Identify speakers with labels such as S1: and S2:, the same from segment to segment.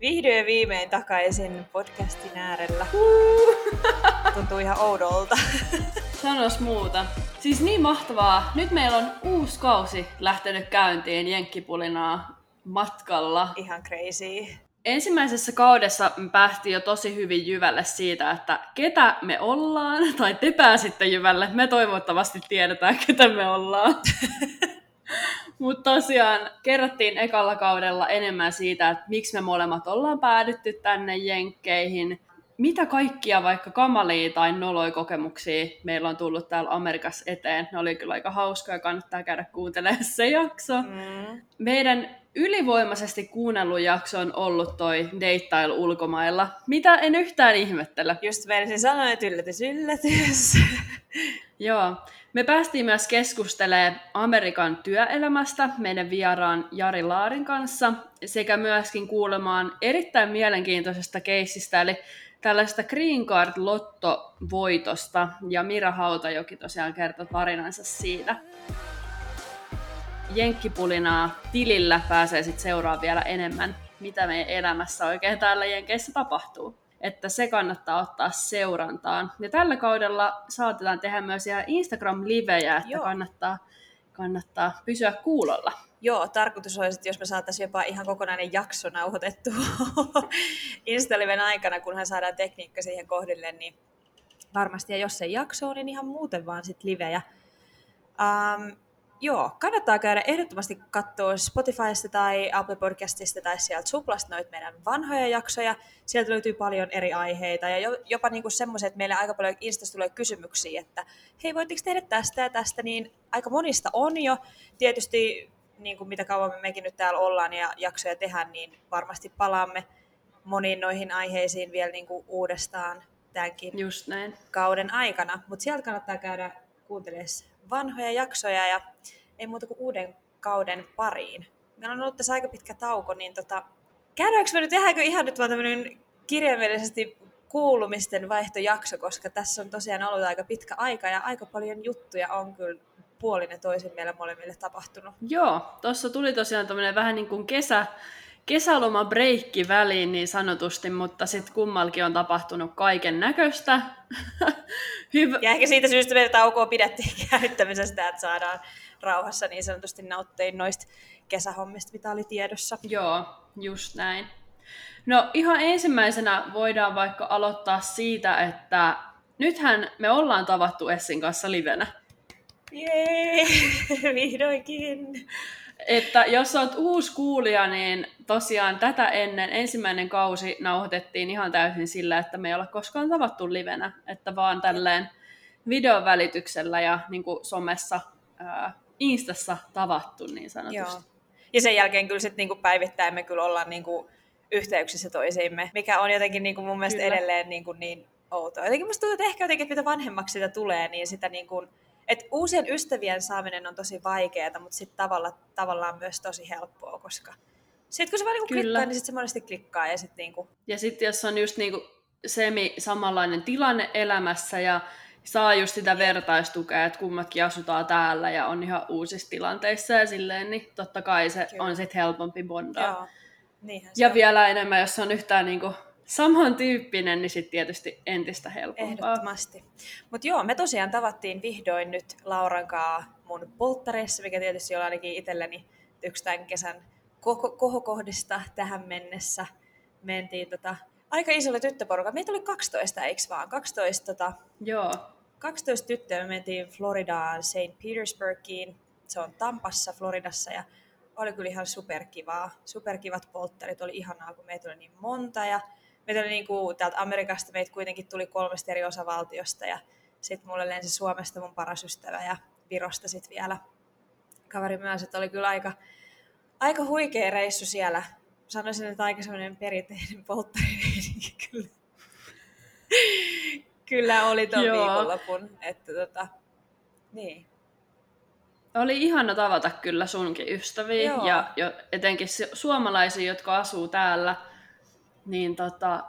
S1: Vihdoin ja viimein takaisin podcastin äärellä. Tuntuu ihan oudolta.
S2: Sanos muuta. Siis niin mahtavaa. Nyt meillä on uusi kausi lähtenyt käyntiin Jenkkipulinaa matkalla.
S1: Ihan crazy.
S2: Ensimmäisessä kaudessa me päästiin jo tosi hyvin jyvälle siitä, että ketä me ollaan, tai te pääsitte jyvälle. Me toivottavasti tiedetään, ketä me ollaan. Mutta tosiaan kerrottiin ekalla kaudella enemmän siitä, että miksi me molemmat ollaan päädytty tänne Jenkkeihin. Mitä kaikkia vaikka kamalia tai noloi kokemuksia meillä on tullut täällä Amerikassa eteen. Ne oli kyllä aika hauskaa ja kannattaa käydä kuuntelemaan se jakso. Mm. Meidän ylivoimaisesti kuunnellut jakso on ollut toi deittailu ulkomailla, mitä en yhtään ihmettele.
S1: Just meidän sanoa, että yllätys, yllätys.
S2: Joo. Me päästiin myös keskustelemaan Amerikan työelämästä meidän vieraan Jari Laarin kanssa sekä myöskin kuulemaan erittäin mielenkiintoisesta keissistä, eli tällaista Green Card Lotto-voitosta, ja Mira Hautajoki tosiaan kertoi tarinansa siitä. Jenkkipulinaa tilillä pääsee sitten seuraamaan vielä enemmän, mitä meidän elämässä oikein täällä Jenkeissä tapahtuu että se kannattaa ottaa seurantaan. Ja tällä kaudella saatetaan tehdä myös ihan Instagram-livejä, että Joo. kannattaa, kannattaa pysyä kuulolla.
S1: Joo, tarkoitus olisi, että jos me saataisiin jopa ihan kokonainen jakso nauhoitettu Instaliven aikana, kunhan saadaan tekniikka siihen kohdille, niin varmasti. Ja jos ei jakso niin ihan muuten vaan sitten livejä. Um, Joo, kannattaa käydä ehdottomasti katsoa Spotifysta tai Apple Podcastista tai sieltä Suplasta noita meidän vanhoja jaksoja. Sieltä löytyy paljon eri aiheita ja jopa niinku semmoiset, että meille aika paljon Instasta tulee kysymyksiä, että hei, voitteko tehdä tästä ja tästä, niin aika monista on jo. Tietysti niin kuin mitä kauan me mekin nyt täällä ollaan ja jaksoja tehdään, niin varmasti palaamme moniin noihin aiheisiin vielä niin kuin uudestaan tämänkin
S2: Just näin.
S1: kauden aikana. Mutta sieltä kannattaa käydä kuuntelemaan vanhoja jaksoja ja ei muuta kuin uuden kauden pariin. Meillä on ollut tässä aika pitkä tauko, niin tota, käydäänkö me nyt, tehdäänkö ihan nyt vaan tämmöinen kirjaimellisesti kuulumisten vaihtojakso, koska tässä on tosiaan ollut aika pitkä aika ja aika paljon juttuja on kyllä puolin ja toisin meillä molemmille tapahtunut.
S2: Joo, tuossa tuli tosiaan tämmöinen vähän niin kuin kesä, kesäloma breikki väliin niin sanotusti, mutta sitten kummalkin on tapahtunut kaiken näköistä.
S1: Hyvä. Ja ehkä siitä syystä meidän taukoa pidettiin käyttämisestä, että saadaan rauhassa niin sanotusti nauttein noista kesähommista, mitä oli tiedossa.
S2: Joo, just näin. No ihan ensimmäisenä voidaan vaikka aloittaa siitä, että nythän me ollaan tavattu Essin kanssa livenä.
S1: Jee, vihdoinkin.
S2: Että jos olet uusi kuulija, niin tosiaan tätä ennen ensimmäinen kausi nauhoitettiin ihan täysin sillä, että me ei olla koskaan tavattu livenä, että vaan tälleen videon välityksellä ja niin kuin somessa, ää, Instassa tavattu niin sanotusti. Joo.
S1: Ja sen jälkeen kyllä sitten niin päivittäin me kyllä ollaan niin kuin yhteyksissä toisiimme, mikä on jotenkin niin kuin mun mielestä kyllä. edelleen niin, kuin niin outoa. Jotenkin musta tuntuu, että ehkä jotenkin, että mitä vanhemmaksi sitä tulee, niin sitä niin kuin, että uusien ystävien saaminen on tosi vaikeaa, mutta sitten tavalla, tavallaan myös tosi helppoa, koska sitten kun se vaan niinku klikkaa, niin sitten se monesti klikkaa. Ja sitten niinku...
S2: ja sit, jos on just niinku semi samanlainen tilanne elämässä ja saa just sitä vertaistukea, että kummatkin asutaan täällä ja on ihan uusissa tilanteissa ja silleen, niin totta kai se Kyllä. on sitten helpompi bondaa. Joo. ja on. vielä enemmän, jos on yhtään niinku samantyyppinen, niin sitten tietysti entistä helpompaa.
S1: Ehdottomasti. Mutta joo, me tosiaan tavattiin vihdoin nyt Lauran kanssa mun polttareissa, mikä tietysti on ainakin itselleni yksi tämän kesän kohokohdista tähän mennessä. Mentiin tota, aika isolla tyttöporukalla. Meitä oli 12, eikö vaan? 12, tota,
S2: joo.
S1: 12 tyttöä. Me mentiin Floridaan, St. Petersburgiin. Se on Tampassa, Floridassa. Ja oli kyllä ihan superkivaa. Superkivat polttarit. Oli ihanaa, kun meitä oli niin monta. Ja meitä oli niin kuin, täältä Amerikasta meitä kuitenkin tuli kolmesta eri osavaltiosta ja sitten mulle lensi Suomesta mun paras ystävä ja Virosta sitten vielä kaveri myös, että oli kyllä aika, aika huikea reissu siellä. Sanoisin, että aika semmoinen perinteinen polttari kyllä. kyllä oli tuon viikonlopun. Että tota, niin.
S2: Oli ihana tavata kyllä sunkin ystäviä Joo. ja etenkin suomalaisia, jotka asuu täällä – niin tota,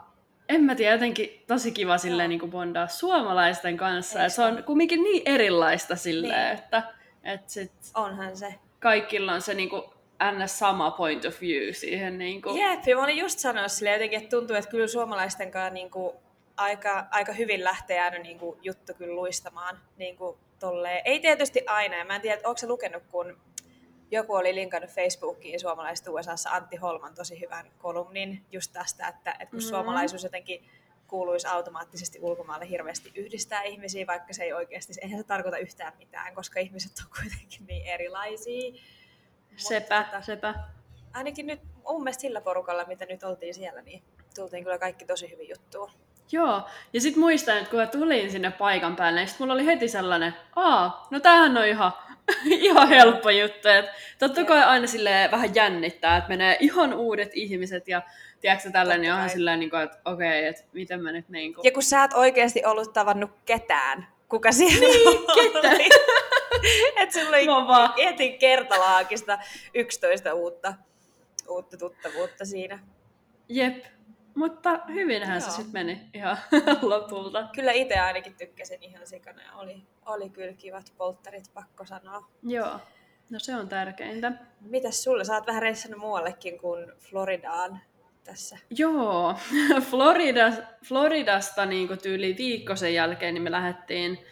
S2: en mä tiedä, jotenkin tosi kiva silleen niin kuin bondaa suomalaisten kanssa. Ja se on kumminkin niin erilaista silleen, niin. että, että sit
S1: Onhan se.
S2: Kaikilla on se niin kuin ns. sama point of view siihen. Niin kuin.
S1: Jep, ja mä olin just sanonut silleen jotenkin, että tuntuu, että kyllä suomalaisten kanssa niin kuin aika, aika hyvin lähtee aina niin kuin juttu kyllä luistamaan. Niin kuin tolleen. Ei tietysti aina, ja mä en tiedä, onko se lukenut, kun joku oli linkannut Facebookiin suomalaisesta USAssa Antti Holman tosi hyvän kolumnin just tästä, että, että kun mm-hmm. suomalaisuus jotenkin kuuluisi automaattisesti ulkomaalle hirveästi yhdistää ihmisiä, vaikka se ei oikeasti, eihän se tarkoita yhtään mitään, koska ihmiset on kuitenkin niin erilaisia.
S2: Sepä, Mutta, tota, sepä.
S1: Ainakin nyt mun mielestä sillä porukalla, mitä nyt oltiin siellä, niin tultiin kyllä kaikki tosi hyvin juttua.
S2: Joo, ja sitten muistan, että kun mä tulin sinne paikan päälle, niin sit mulla oli heti sellainen, aa, no tämähän on ihan, ihan helppo juttu. Et totta kai aina sille vähän jännittää, että menee ihan uudet ihmiset ja tiedätkö tällainen, niin onhan silleen, niin kuin, että okei, okay, että miten mä nyt niin kuin...
S1: Ja kun sä et oikeasti ollut tavannut ketään, kuka siellä
S2: niin, ketään.
S1: Että sulla oli heti kertalaakista 11 uutta, uutta tuttavuutta siinä.
S2: Jep, mutta hyvinhän Joo. se sitten meni ihan lopulta.
S1: Kyllä itse ainakin tykkäsin ihan sikana ja oli, oli kyllä kivat polttarit, pakko sanoa.
S2: Joo, no se on tärkeintä.
S1: Mitäs sulle? Sä oot vähän reissannut muuallekin kuin Floridaan tässä.
S2: Joo, Florida, Floridasta niin tyyli viikko sen jälkeen niin me lähdettiin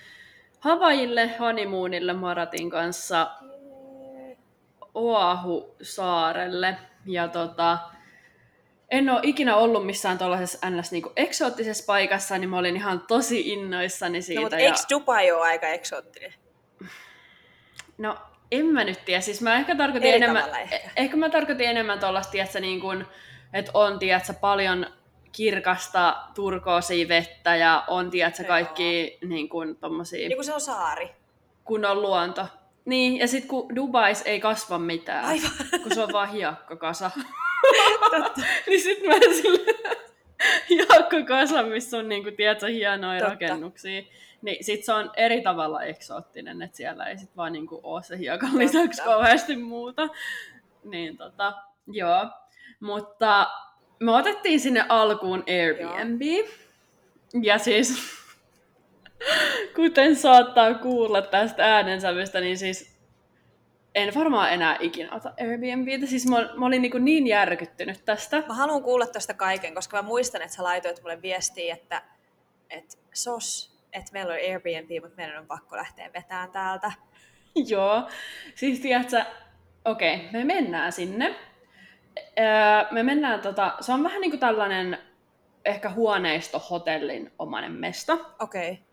S2: Havajille honeymoonille Maratin kanssa Oahu-saarelle. Ja tota, en ole ikinä ollut missään tuollaisessa ns. Niinku eksoottisessa paikassa, niin mä olin ihan tosi innoissani siitä. No, mutta
S1: ja... eikö Dubai ole aika eksoottinen?
S2: No, en mä nyt tiedä. Siis mä ehkä tarkoitin
S1: Eri
S2: enemmän,
S1: ehkä.
S2: ehkä mä tarkoitin enemmän tuollaista, tiedätkö, niin että on, tiedätkö, paljon kirkasta turkoosia vettä ja on, tiedätkö, kaikki niin kuin, tommosia...
S1: Niin kuin se on saari.
S2: Kun on luonto. Niin, ja sitten kun Dubais ei kasva mitään, Aivan. kun se on vaan hiakkakasa. niin sit mä sille hiakkakasa, missä on niinku, tiedätkö, hienoja Totta. rakennuksia. Niin sit se on eri tavalla eksoottinen, että siellä ei sit vaan niinku oo se hiekan lisäksi kauheasti muuta. Niin tota, joo. Mutta me otettiin sinne alkuun Airbnb. Joo. Ja siis, kuten saattaa kuulla tästä äänensävystä, niin siis en varmaan enää ikinä ota Airbnbtä. Siis mä, mä olin niin, niin järkyttynyt tästä.
S1: Mä haluan kuulla tästä kaiken, koska mä muistan, että sä laitoit mulle viestiä, että, että sos, että meillä on Airbnb, mutta meidän on pakko lähteä vetämään täältä.
S2: Joo. Siis tiedätkö, okei, okay, me mennään sinne. Me mennään, tota, se on vähän niin kuin tällainen ehkä huoneistohotellin omainen mesta.
S1: Okei. Okay.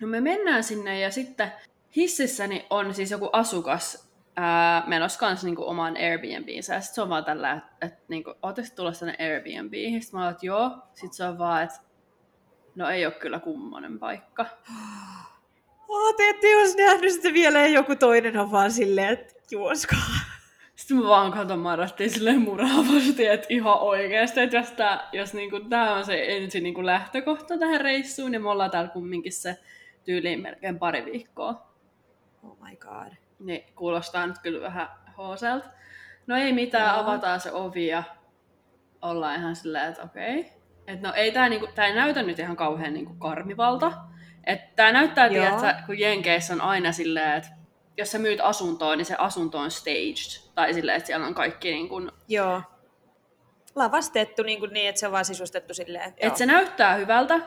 S2: No me mennään sinne ja sitten hississäni on siis joku asukas ää, menossa kanssa niinku omaan Airbnbiinsä. Ja sitten se on vaan tällä, että et, niinku, ootteko tulossa tänne Airbnbiin? Sitten mä oon, että joo. Sitten se on vaan, että no ei ole kyllä kummonen paikka.
S1: Oh, te ette jos nähnyt sitä vielä ja joku toinen on vaan silleen, että juoskaa.
S2: Sitten mä vaan katon Marattiin silleen muraavasti, että ihan oikeasti, että jos, tää, jos niinku, tää on se ensin niinku lähtökohta tähän reissuun, niin me ollaan täällä kumminkin se tyyliin melkein pari viikkoa.
S1: Oh my god.
S2: Niin kuulostaa nyt kyllä vähän hooselta. No ei mitään, no. avataan se ovi ja ollaan ihan silleen, että okei. Okay. Et no ei tää, niinku, tää ei näytä nyt ihan kauhean niinku karmivalta. Että tää näyttää, että kun Jenkeissä on aina silleen, että jos sä myyt asuntoa, niin se asunto on staged. Tai silleen, että siellä on kaikki niin kuin...
S1: Joo. Lavastettu niin, kuin niin, että se on vaan sisustettu silleen.
S2: Että se näyttää hyvältä,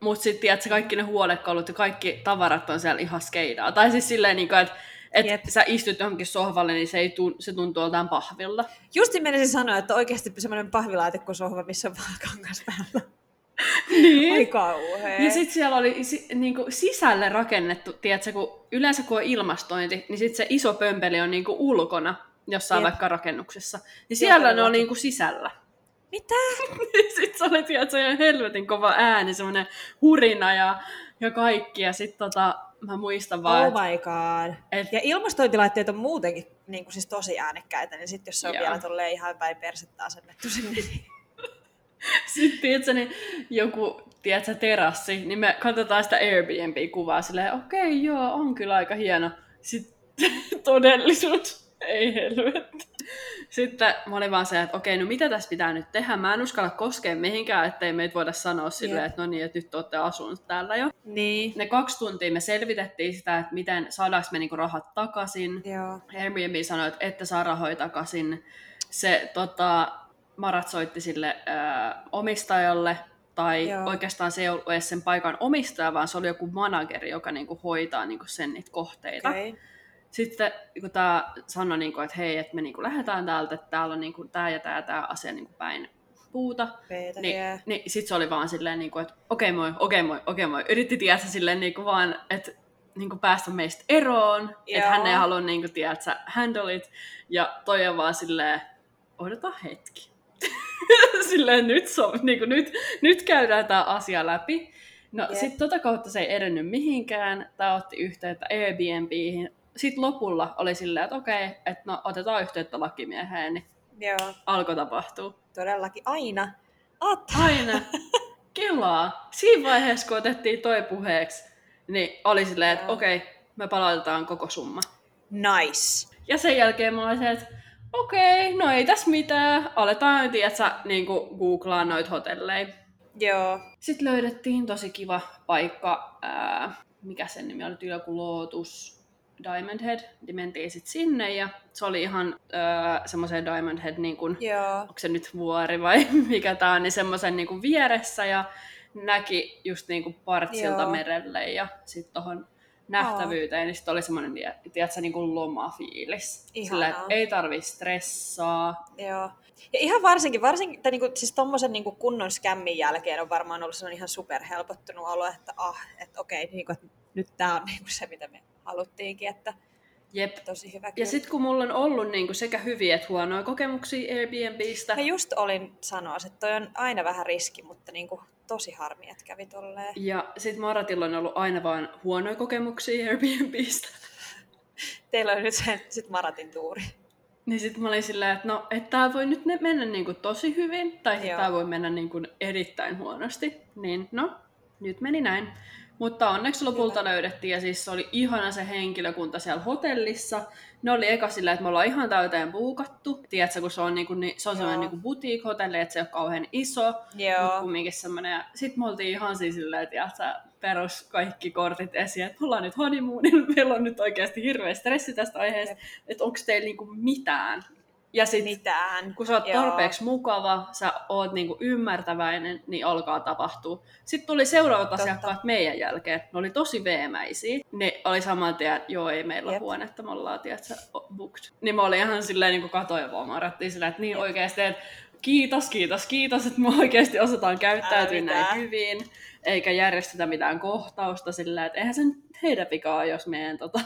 S2: mutta sitten että kaikki ne huonekalut ja kaikki tavarat on siellä ihan skeidaa. Tai siis silleen, niin kuin, että että yep. sä istut johonkin sohvalle, niin se, ei tun, se tuntuu joltain pahvilla.
S1: Justi menisin sanoa, että oikeasti semmoinen sohva, missä on vaan kangas päällä.
S2: niin.
S1: Ai kauhea.
S2: Ja sitten siellä oli si, niinku sisälle rakennettu, tiedätkö, kun yleensä kun on ilmastointi, niin sitten se iso pömpeli on niinku ulkona jossain Jep. vaikka rakennuksessa. Niin siellä ne on niinku sisällä.
S1: Mitä?
S2: sitten se oli, tiedätkö, helvetin kova ääni, semmoinen hurina ja, ja kaikki. Ja sitten tota, mä muistan vaan,
S1: Oh my god. Et... Ja ilmastointilaitteet on muutenkin niin kuin siis tosi äänekkäitä, niin sitten jos se on Joo. vielä tolleen ihan päin persettä asennettu sinne, niin...
S2: Sitten, tiedätkö, niin joku, tiedätkö, terassi, niin me katsotaan sitä Airbnb-kuvaa silleen, okei, okay, joo, on kyllä aika hieno. Sitten todellisuus, ei helvetti. Sitten mä olin vaan se, että okei, no mitä tässä pitää nyt tehdä? Mä en uskalla koskea mihinkään, ettei meitä voida sanoa silleen, että no niin, että nyt olette asunut täällä jo.
S1: Niin.
S2: Ne kaksi tuntia me selvitettiin sitä, että miten saadaanko me niinku rahat takaisin.
S1: Joo.
S2: Airbnb sanoi, että ette saa rahoja takaisin. Se tota, Marat soitti sille ö, omistajalle, tai
S1: Joo.
S2: oikeastaan se ei ollut edes sen paikan omistaja, vaan se oli joku manageri, joka niinku hoitaa niinku sen niitä kohteita.
S1: Okei.
S2: Sitten kun tämä sanoi, niinku, että hei, että me niinku lähdetään täältä, että täällä on niinku, tämä ja tämä tämä asia niinku päin puuta,
S1: Peetä
S2: niin, niin sitten se oli vaan silleen, niinku, että okei moi, okei moi, okei moi. Yritti tietää silleen niinku vaan, että niinku päästä meistä eroon, että hän ei halua niinku, tiedätkö, handle it. Ja toi on vaan silleen, odota hetki. silleen nyt, so, niinku, nyt, nyt käydään tämä asia läpi. No
S1: Jep.
S2: sitten tota kautta se ei edennyt mihinkään. Tämä otti yhteyttä Airbnbihin. Sitten lopulla oli silleen, että okei, että no otetaan yhteyttä lakimieheen, niin
S1: Joo,
S2: alkoi tapahtua.
S1: todellakin aina. At.
S2: Aina. Kelaa. Siinä vaiheessa, kun otettiin toi puheeksi, niin oli silleen, että okei, me palautetaan koko summa.
S1: Nice.
S2: Ja sen jälkeen mä olin se, että okei, no ei tässä mitään. Aletaan, tiedätkö, niin googlaa noita hotelleja.
S1: Joo.
S2: Sitten löydettiin tosi kiva paikka, ää, mikä sen nimi oli, joku Lotus Diamond Head. Niin mentiin sitten sinne ja se oli ihan ää, semmoisen Diamond Head, niin kuin,
S1: Joo.
S2: onko se nyt vuori vai mikä tää on, niin semmoisen niin vieressä ja näki just niin kuin partsilta
S1: Joo.
S2: merelle ja sitten tohon nähtävyyteen, niin sitten oli semmoinen, tiedätkö, niin kuin lomafiilis.
S1: Ihanaa.
S2: Sillä, että ei tarvi stressaa.
S1: Joo. Ja ihan varsinkin, varsinkin tai niinku, siis tommosen niinku kunnon skämmin jälkeen on varmaan ollut sellainen ihan superhelpottunut olo, että ah, että okei, niinku, että nyt tää on niinku se, mitä me haluttiinkin, että
S2: Jep.
S1: tosi hyvä
S2: Ja
S1: kyllä.
S2: sitten kun mulla on ollut niin kuin sekä hyviä että huonoja kokemuksia Airbnbistä,
S1: Mä just olin sanoa, että toi on aina vähän riski, mutta niinku, tosi harmi, että kävi tolleen.
S2: ja sitten Maratilla on ollut aina vaan huonoja kokemuksia Airbnbistä.
S1: Teillä on nyt se sit Maratin tuuri.
S2: Niin sitten mä olin silleen, että no, että tää voi nyt mennä niin kuin tosi hyvin, tai tää voi mennä niin kuin erittäin huonosti. Niin no, nyt meni näin. Mutta onneksi lopulta löydettiin, ja siis se oli ihana se henkilökunta siellä hotellissa. Ne oli eka silleen, että me ollaan ihan täyteen buukattu. Tiedätkö, kun se on, niinku, ni- se on semmoinen
S1: Joo.
S2: niinku boutique-hotelli, että se ei ole kauhean iso.
S1: Joo.
S2: Mutta kumminkin semmoinen. Ja sit me oltiin ihan siis silleen, että perus kaikki kortit esiin, että me ollaan nyt honeymoonilla, meillä on nyt oikeasti hirveä stressi tästä aiheesta, että onko teillä niinku mitään. Ja sit
S1: Mitään.
S2: kun sä oot
S1: Joo.
S2: tarpeeksi mukava, sä oot niinku ymmärtäväinen, niin alkaa tapahtua. Sitten tuli seuraavat
S1: Totta.
S2: asiakkaat meidän jälkeen. Ne oli tosi veemäisiä. Ne oli saman tien, että joo, ei meillä
S1: Jep.
S2: huonetta, me ollaan, tiedätkö, booked. Niin mä olin ihan silleen niin katoin vaan, silleen, että niin
S1: Jep.
S2: oikeasti, että kiitos, kiitos, kiitos, että me oikeasti osataan käyttäytyä
S1: Ää,
S2: näin hyvin, eikä järjestetä mitään kohtausta sillä, että eihän sen heidän vikaa, jos meidän tota...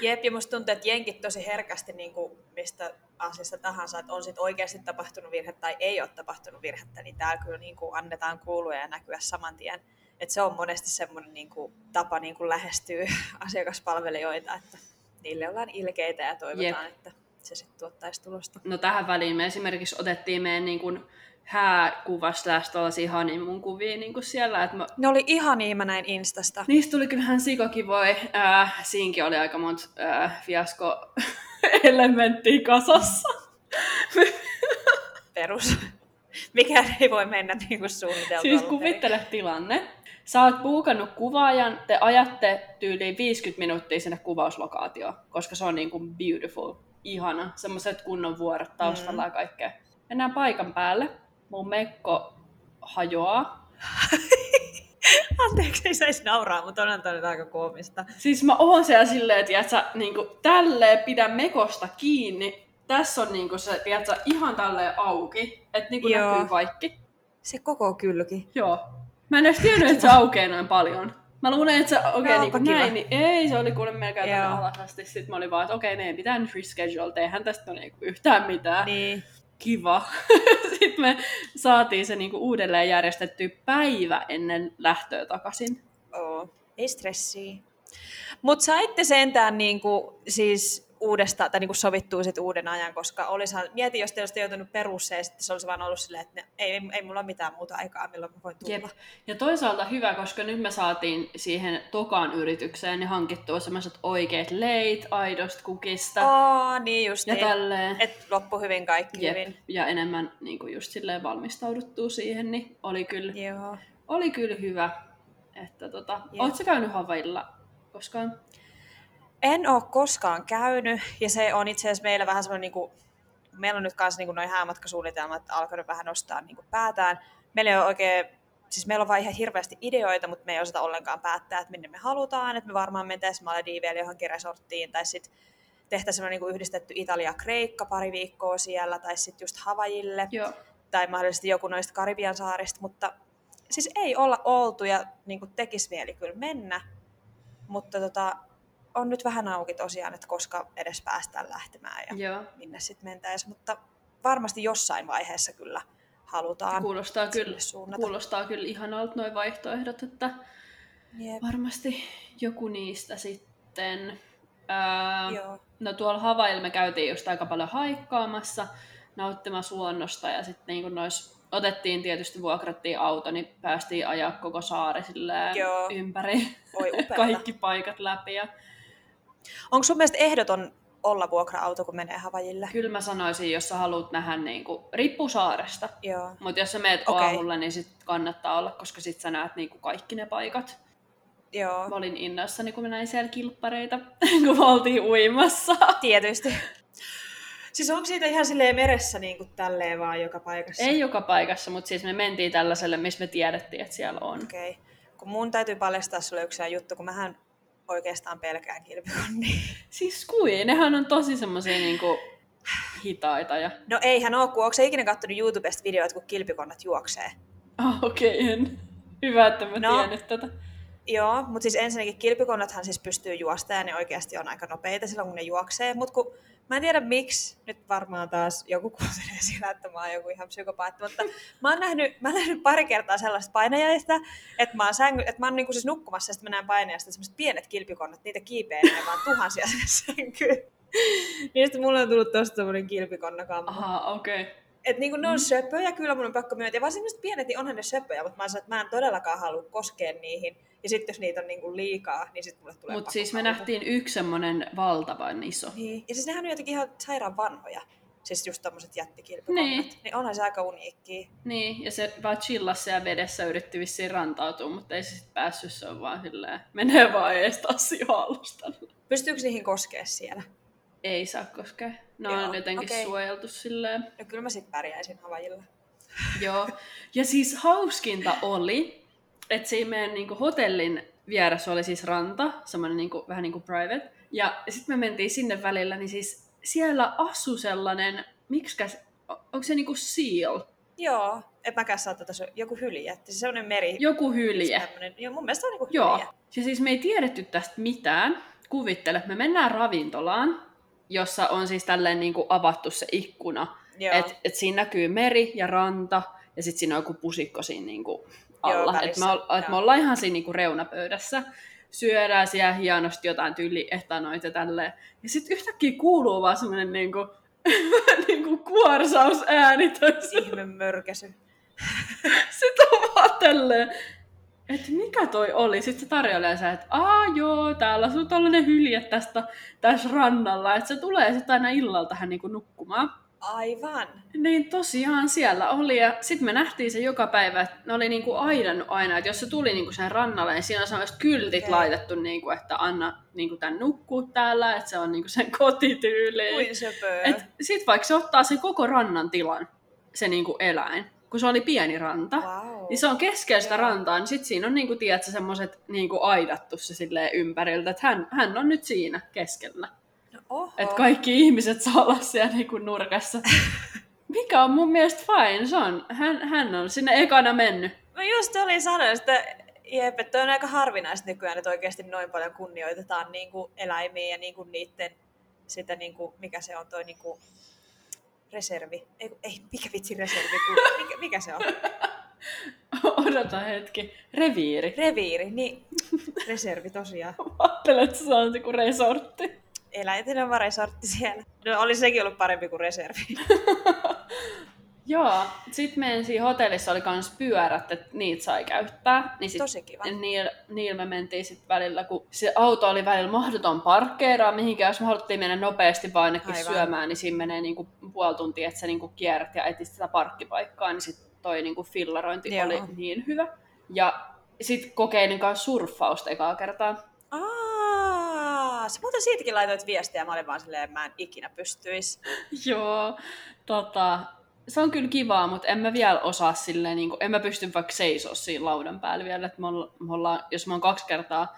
S1: Jep, ja musta tuntuu, että jenkit tosi herkästi niin kuin mistä asiasta tahansa, että on sit oikeasti tapahtunut virhe tai ei ole tapahtunut virhettä, niin täällä kyllä niin kuin annetaan kuulua ja näkyä saman tien. Et se on monesti semmoinen niin kuin tapa niin kuin lähestyä asiakaspalvelijoita, että niille ollaan ilkeitä ja toivotaan,
S2: Jep.
S1: että se sitten tuottaisi tulosta.
S2: No tähän väliin me esimerkiksi otettiin meidän niin kuin hääkuva slash tuollaisia honeymoon kuvia niin kuin siellä, että mä
S1: Ne oli ihan niin, mä näin Instasta.
S2: Niistä tuli kyllähän sikakivoi. Äh, siinkin oli aika monta äh, fiasko-elementtiä kasassa.
S1: Perus. Mikään ei voi mennä niin kuin suunniteltu
S2: siis kuvittele tilanne. Sä oot buukannut kuvaajan, te ajatte tyyliin 50 minuuttia sinne kuvauslokaatioon, koska se on niin kuin beautiful, ihana, semmoiset kunnon vuorot taustalla
S1: Mm.
S2: ja kaikkea. Mennään paikan päälle, mun mekko hajoaa.
S1: Anteeksi, ei saisi nauraa, mutta onhan toi nyt aika koomista.
S2: Siis mä oon siellä silleen, että tiiätkö, niinku, tälleen pidä mekosta kiinni. Tässä on niinku se, tiiätkö, ihan tälleen auki, että niinku
S1: Joo.
S2: näkyy kaikki.
S1: Se koko kylki.
S2: Joo. Mä en edes tiennyt, että se aukeaa noin paljon. Mä luulen, että se okei,
S1: onpa kiva.
S2: näin, niin ei, se oli kuule melkein tänne
S1: Joo.
S2: alas asti. Sitten mä olin vaan, että okei, meidän pitää nyt reschedule, eihän tästä ole niinku yhtään mitään.
S1: Niin.
S2: Kiva. Sitten me saatiin se niinku uudelleen järjestettyä päivä ennen lähtöä takaisin.
S1: Oo. Ei stressiä. Mutta saitte sentään niinku, siis uudesta, tai niin kuin sovittuu sit uuden ajan, koska olisahan, mieti, jos te olisitte joutunut perusseen, ja sitten se olisi vaan ollut silleen, että ne, ei, ei mulla ole mitään muuta aikaa, milloin mä voin tulla. Jep.
S2: Ja toisaalta hyvä, koska nyt me saatiin siihen tokaan yritykseen niin hankittua semmoiset oikeat leit aidosta kukista.
S1: Oh, niin just
S2: ja
S1: niin.
S2: tälleen.
S1: Et loppu hyvin kaikki
S2: Jep.
S1: hyvin.
S2: Ja enemmän niin kuin just silleen valmistauduttua siihen, niin oli kyllä,
S1: Joo.
S2: oli kyllä hyvä. Että tota,
S1: Jep.
S2: ootko käynyt Havailla koskaan?
S1: En ole koskaan käynyt, ja se on itse asiassa meillä vähän semmoinen, niin kuin, meillä on nyt kanssa niin noin häämatkasuunnitelmat alkanut vähän nostaa niin kuin päätään. Meillä ei ole oikein, siis meillä on vaan ihan hirveästi ideoita, mutta me ei osata ollenkaan päättää, että minne me halutaan, että me varmaan mentäisiin Malediiveille johonkin resorttiin, tai sitten tehtäisiin semmoinen niin yhdistetty Italia-Kreikka pari viikkoa siellä, tai sitten just Havajille,
S2: Joo.
S1: tai mahdollisesti joku noista Karibian saarista, mutta siis ei olla oltu ja niin kuin tekisi mieli kyllä mennä, mutta tota, on nyt vähän auki tosiaan, että koska edes päästään lähtemään ja
S2: Joo.
S1: minne sitten mentäisiin, mutta varmasti jossain vaiheessa kyllä halutaan
S2: Kuulostaa kyllä,
S1: suunnata.
S2: kuulostaa kyllä ihanalta nuo vaihtoehdot, että
S1: Jep,
S2: varmasti joku niistä sitten. Ää,
S1: joo.
S2: no tuolla Havailla me käytiin just aika paljon haikkaamassa, nauttimassa luonnosta ja sitten niin nois, otettiin tietysti, vuokrattiin auto, niin päästiin ajaa koko saari ympäri
S1: Oi upeata.
S2: kaikki paikat läpi. Ja
S1: Onko sun mielestä ehdoton olla vuokra-auto, kun menee Havajille?
S2: kyllä mä sanoisin, jos sä haluat nähdä, niin kuin, riippuu saaresta, mutta jos sä meet
S1: Okei.
S2: aamulla, niin sit kannattaa olla, koska sit sä näet niin kuin kaikki ne paikat.
S1: Joo,
S2: Mä olin innoissani, kun mä näin siellä kilppareita, kun me oltiin uimassa.
S1: tietysti. Siis onko siitä ihan silleen meressä niin kuin tälleen vaan joka paikassa?
S2: Ei joka paikassa, mutta siis me mentiin tällaiselle, missä me tiedettiin, että siellä on.
S1: Okei. Okay. Kun mun täytyy paljastaa sulle yksi juttu, kun mähän oikeastaan pelkään kilpikonnia.
S2: Siis kui, nehän on tosi semmosia niinku hitaita ja...
S1: No eihän oo, kun onko sä ikinä kattonut YouTubesta videoita, kun kilpikonnat juoksee?
S2: Ah, okei, okay, en. Hyvä, että mä
S1: No.
S2: tiennyt tätä.
S1: Joo, mutta siis ensinnäkin kilpikonnathan siis pystyy juosta ja ne oikeasti on aika nopeita silloin, kun ne juoksee. Mutta kun mä en tiedä miksi, nyt varmaan taas joku kuuntelee siellä, että mä oon joku ihan psykopaatti, mutta mä oon nähnyt, mä oon nähnyt pari kertaa sellaista painajaista, että mä oon, sängy, että mä oon niinku siis nukkumassa ja sitten mä näen painajasta semmoiset pienet kilpikonnat, niitä kiipeilee vaan tuhansia sinne sänkyyn. Niin sitten mulla on tullut tosta semmoinen kilpikonnakammo.
S2: Aha, okei. Okay.
S1: Et niinku ne on söpöjä, kyllä mun on pakko myöntää. Ja varsinkin pienet, niin onhan ne söpöjä, mutta mä sanon, että mä en todellakaan halua koskea niihin. Ja sitten jos niitä on niinku liikaa, niin sitten mulle tulee
S2: Mutta siis me nähtiin yksi semmonen valtavan iso.
S1: Niin. Ja siis nehän on jotenkin ihan sairaan vanhoja. Siis just tommoset jättikilpikonnat.
S2: Niin.
S1: Niin. onhan se aika uniikkiä.
S2: Niin, ja se vaan chillasi siellä vedessä yritti vissiin rantautua, mutta ei se sit päässyt, se on vaan silleen, menee vaan ees taas alustalle.
S1: Pystyykö niihin koskea siellä?
S2: Ei saa koskea. Ne
S1: Joo,
S2: on jotenkin
S1: okei.
S2: suojeltu silleen.
S1: No kyllä mä sit pärjäisin Havajilla.
S2: Joo. Ja siis hauskinta oli, että siinä meidän niinku hotellin vieressä oli siis ranta, semmoinen niinku, vähän niin kuin private. Ja sitten me mentiin sinne välillä, niin siis siellä asui sellainen, miksikäs, o- onko se niinku seal?
S1: Joo, en mäkään saa tätä, se on joku hylje. Siis semmonen meri.
S2: Joku hylje.
S1: Tämmönen, joo, mun mielestä se on niinku
S2: Joo.
S1: hylje.
S2: Ja siis me ei tiedetty tästä mitään. Kuvittele, että me mennään ravintolaan, jossa on siis tälleen niinku avattu se ikkuna.
S1: Joo.
S2: Että et siinä näkyy meri ja ranta, ja sitten siinä on joku pusikko siinä niinku alla.
S1: Joo,
S2: Että me, ol- et me ollaan ihan siinä niinku reunapöydässä. Syödään siellä hienosti jotain tyyli etanoita tälleen. Ja sitten yhtäkkiä kuuluu vaan semmoinen niinku, niinku kuorsausääni. tuossa.
S1: Ihme mörkäsy.
S2: Sitten on vaan tälleen, että mikä toi oli. Sitten se tarjoilee sä, että aa joo, täällä on tollanen hylje tästä, tässä rannalla. Että se tulee sitten aina illalla tähän niinku nukkumaan.
S1: Aivan.
S2: Niin tosiaan siellä oli ja sitten me nähtiin se joka päivä, että ne oli niinku aidannut aina, että jos se tuli niinku sen rannalle, niin siinä on sellaiset kyltit
S1: Okei.
S2: laitettu, niinku, että anna niinku tän nukkuu täällä, että se on niinku sen kotityyli.
S1: Kuin söpöö.
S2: Et sit vaikka se ottaa sen koko rannan tilan, se niinku eläin, kun se oli pieni ranta,
S1: Wow.
S2: niin se on keskellä sitä
S1: Joo.
S2: rantaa, niin sit siinä on niinku, tiedätkö, semmoset niinku aidattu se silleen ympäriltä, että hän, hän on nyt siinä keskellä.
S1: No, oho.
S2: Että kaikki ihmiset saa olla siellä niinku nurkassa. Mikä on mun mielestä fine, se on, hän, hän on sinne ekana mennyt.
S1: Mä just olin sanonut, että jep, että on aika harvinaista nykyään, että oikeasti noin paljon kunnioitetaan niin kuin eläimiä ja niin kuin niiden sitä, niin kuin, mikä se on toi niin kuin, reservi. Ei, ei, mikä vitsi reservi, kun, mikä, mikä se on?
S2: Odota hetki. Reviiri.
S1: Reviiri, niin reservi tosiaan.
S2: Ajattelin, että se on joku resortti.
S1: Eläinten oma resortti siellä. No oli sekin ollut parempi kuin reservi.
S2: Joo, sitten meidän siinä hotellissa oli myös pyörät, että niitä sai käyttää. Niin sit
S1: Tosi kiva.
S2: Niillä, niillä me mentiin sitten välillä, kun se auto oli välillä mahdoton parkkeeraa mihinkään, jos me haluttiin mennä nopeasti vaan ainakin
S1: Aivan.
S2: syömään, niin siinä menee niinku puoli tuntia, että sä niinku kierrät ja etit sitä parkkipaikkaa, niin sitten toi niinku fillarointi
S1: Joo.
S2: oli niin hyvä. Ja sitten kokeilin kanssa surffausta ekaa kertaa.
S1: Aa, sä muuten siitäkin laitoit viestiä, mä olin vaan silleen, mä en ikinä pystyis.
S2: Joo, tota, se on kyllä kivaa, mutta en mä vielä osaa silleen, niin kuin, en mä pysty vaikka seisoo siinä laudan päällä vielä, että me olla- me ollaan, jos mä oon kaksi kertaa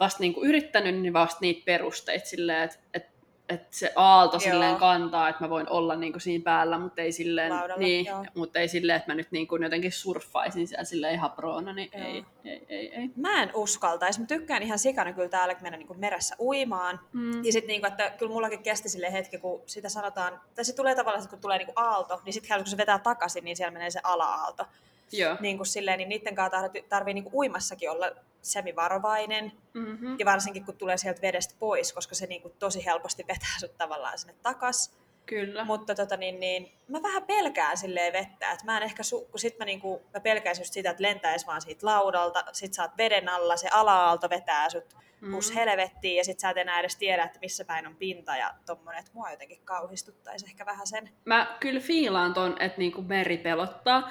S2: vasta niin kuin yrittänyt, niin vasta niitä perusteita silleen, että et, et se aalto
S1: Joo.
S2: silleen kantaa, että mä voin olla niin kuin siinä päällä, mutta ei silleen,
S1: Laudalla,
S2: niin,
S1: joo.
S2: mutta ei silleen, että mä nyt niin kuin jotenkin surffaisin siellä silleen ihan proona, niin
S1: Joo.
S2: ei, ei, ei, ei.
S1: Mä en uskaltaisi. Mä tykkään ihan sikana kyllä täällä mennä niin meressä uimaan.
S2: Mm.
S1: Ja sitten niinku, että kyllä mullakin kesti sille hetki, kun sitä sanotaan, tai se tulee tavallaan, että kun tulee niinku aalto, niin sitten kun se vetää takaisin, niin siellä menee se ala-aalto.
S2: Joo.
S1: Niin kuin silleen, niin niiden kanssa tarvii, tarvii niinku uimassakin olla semivarovainen.
S2: Mm-hmm.
S1: Ja varsinkin kun tulee sieltä vedestä pois, koska se niinku tosi helposti vetää sut tavallaan sinne takas.
S2: Kyllä.
S1: Mutta tota, niin, niin, mä vähän pelkään silleen vettä, että mä en ehkä, su- kun sit mä, niinku, mä pelkäisin just sitä, että lentäis vaan siitä laudalta, sit sä oot veden alla, se ala-aalto vetää sut
S2: Mm.
S1: plus helvettiin ja sit sä et enää edes tiedä, että missä päin on pinta ja tommonen, että mua jotenkin kauhistuttaisi ehkä vähän sen.
S2: mä kyllä fiilaan ton, että niinku meri pelottaa.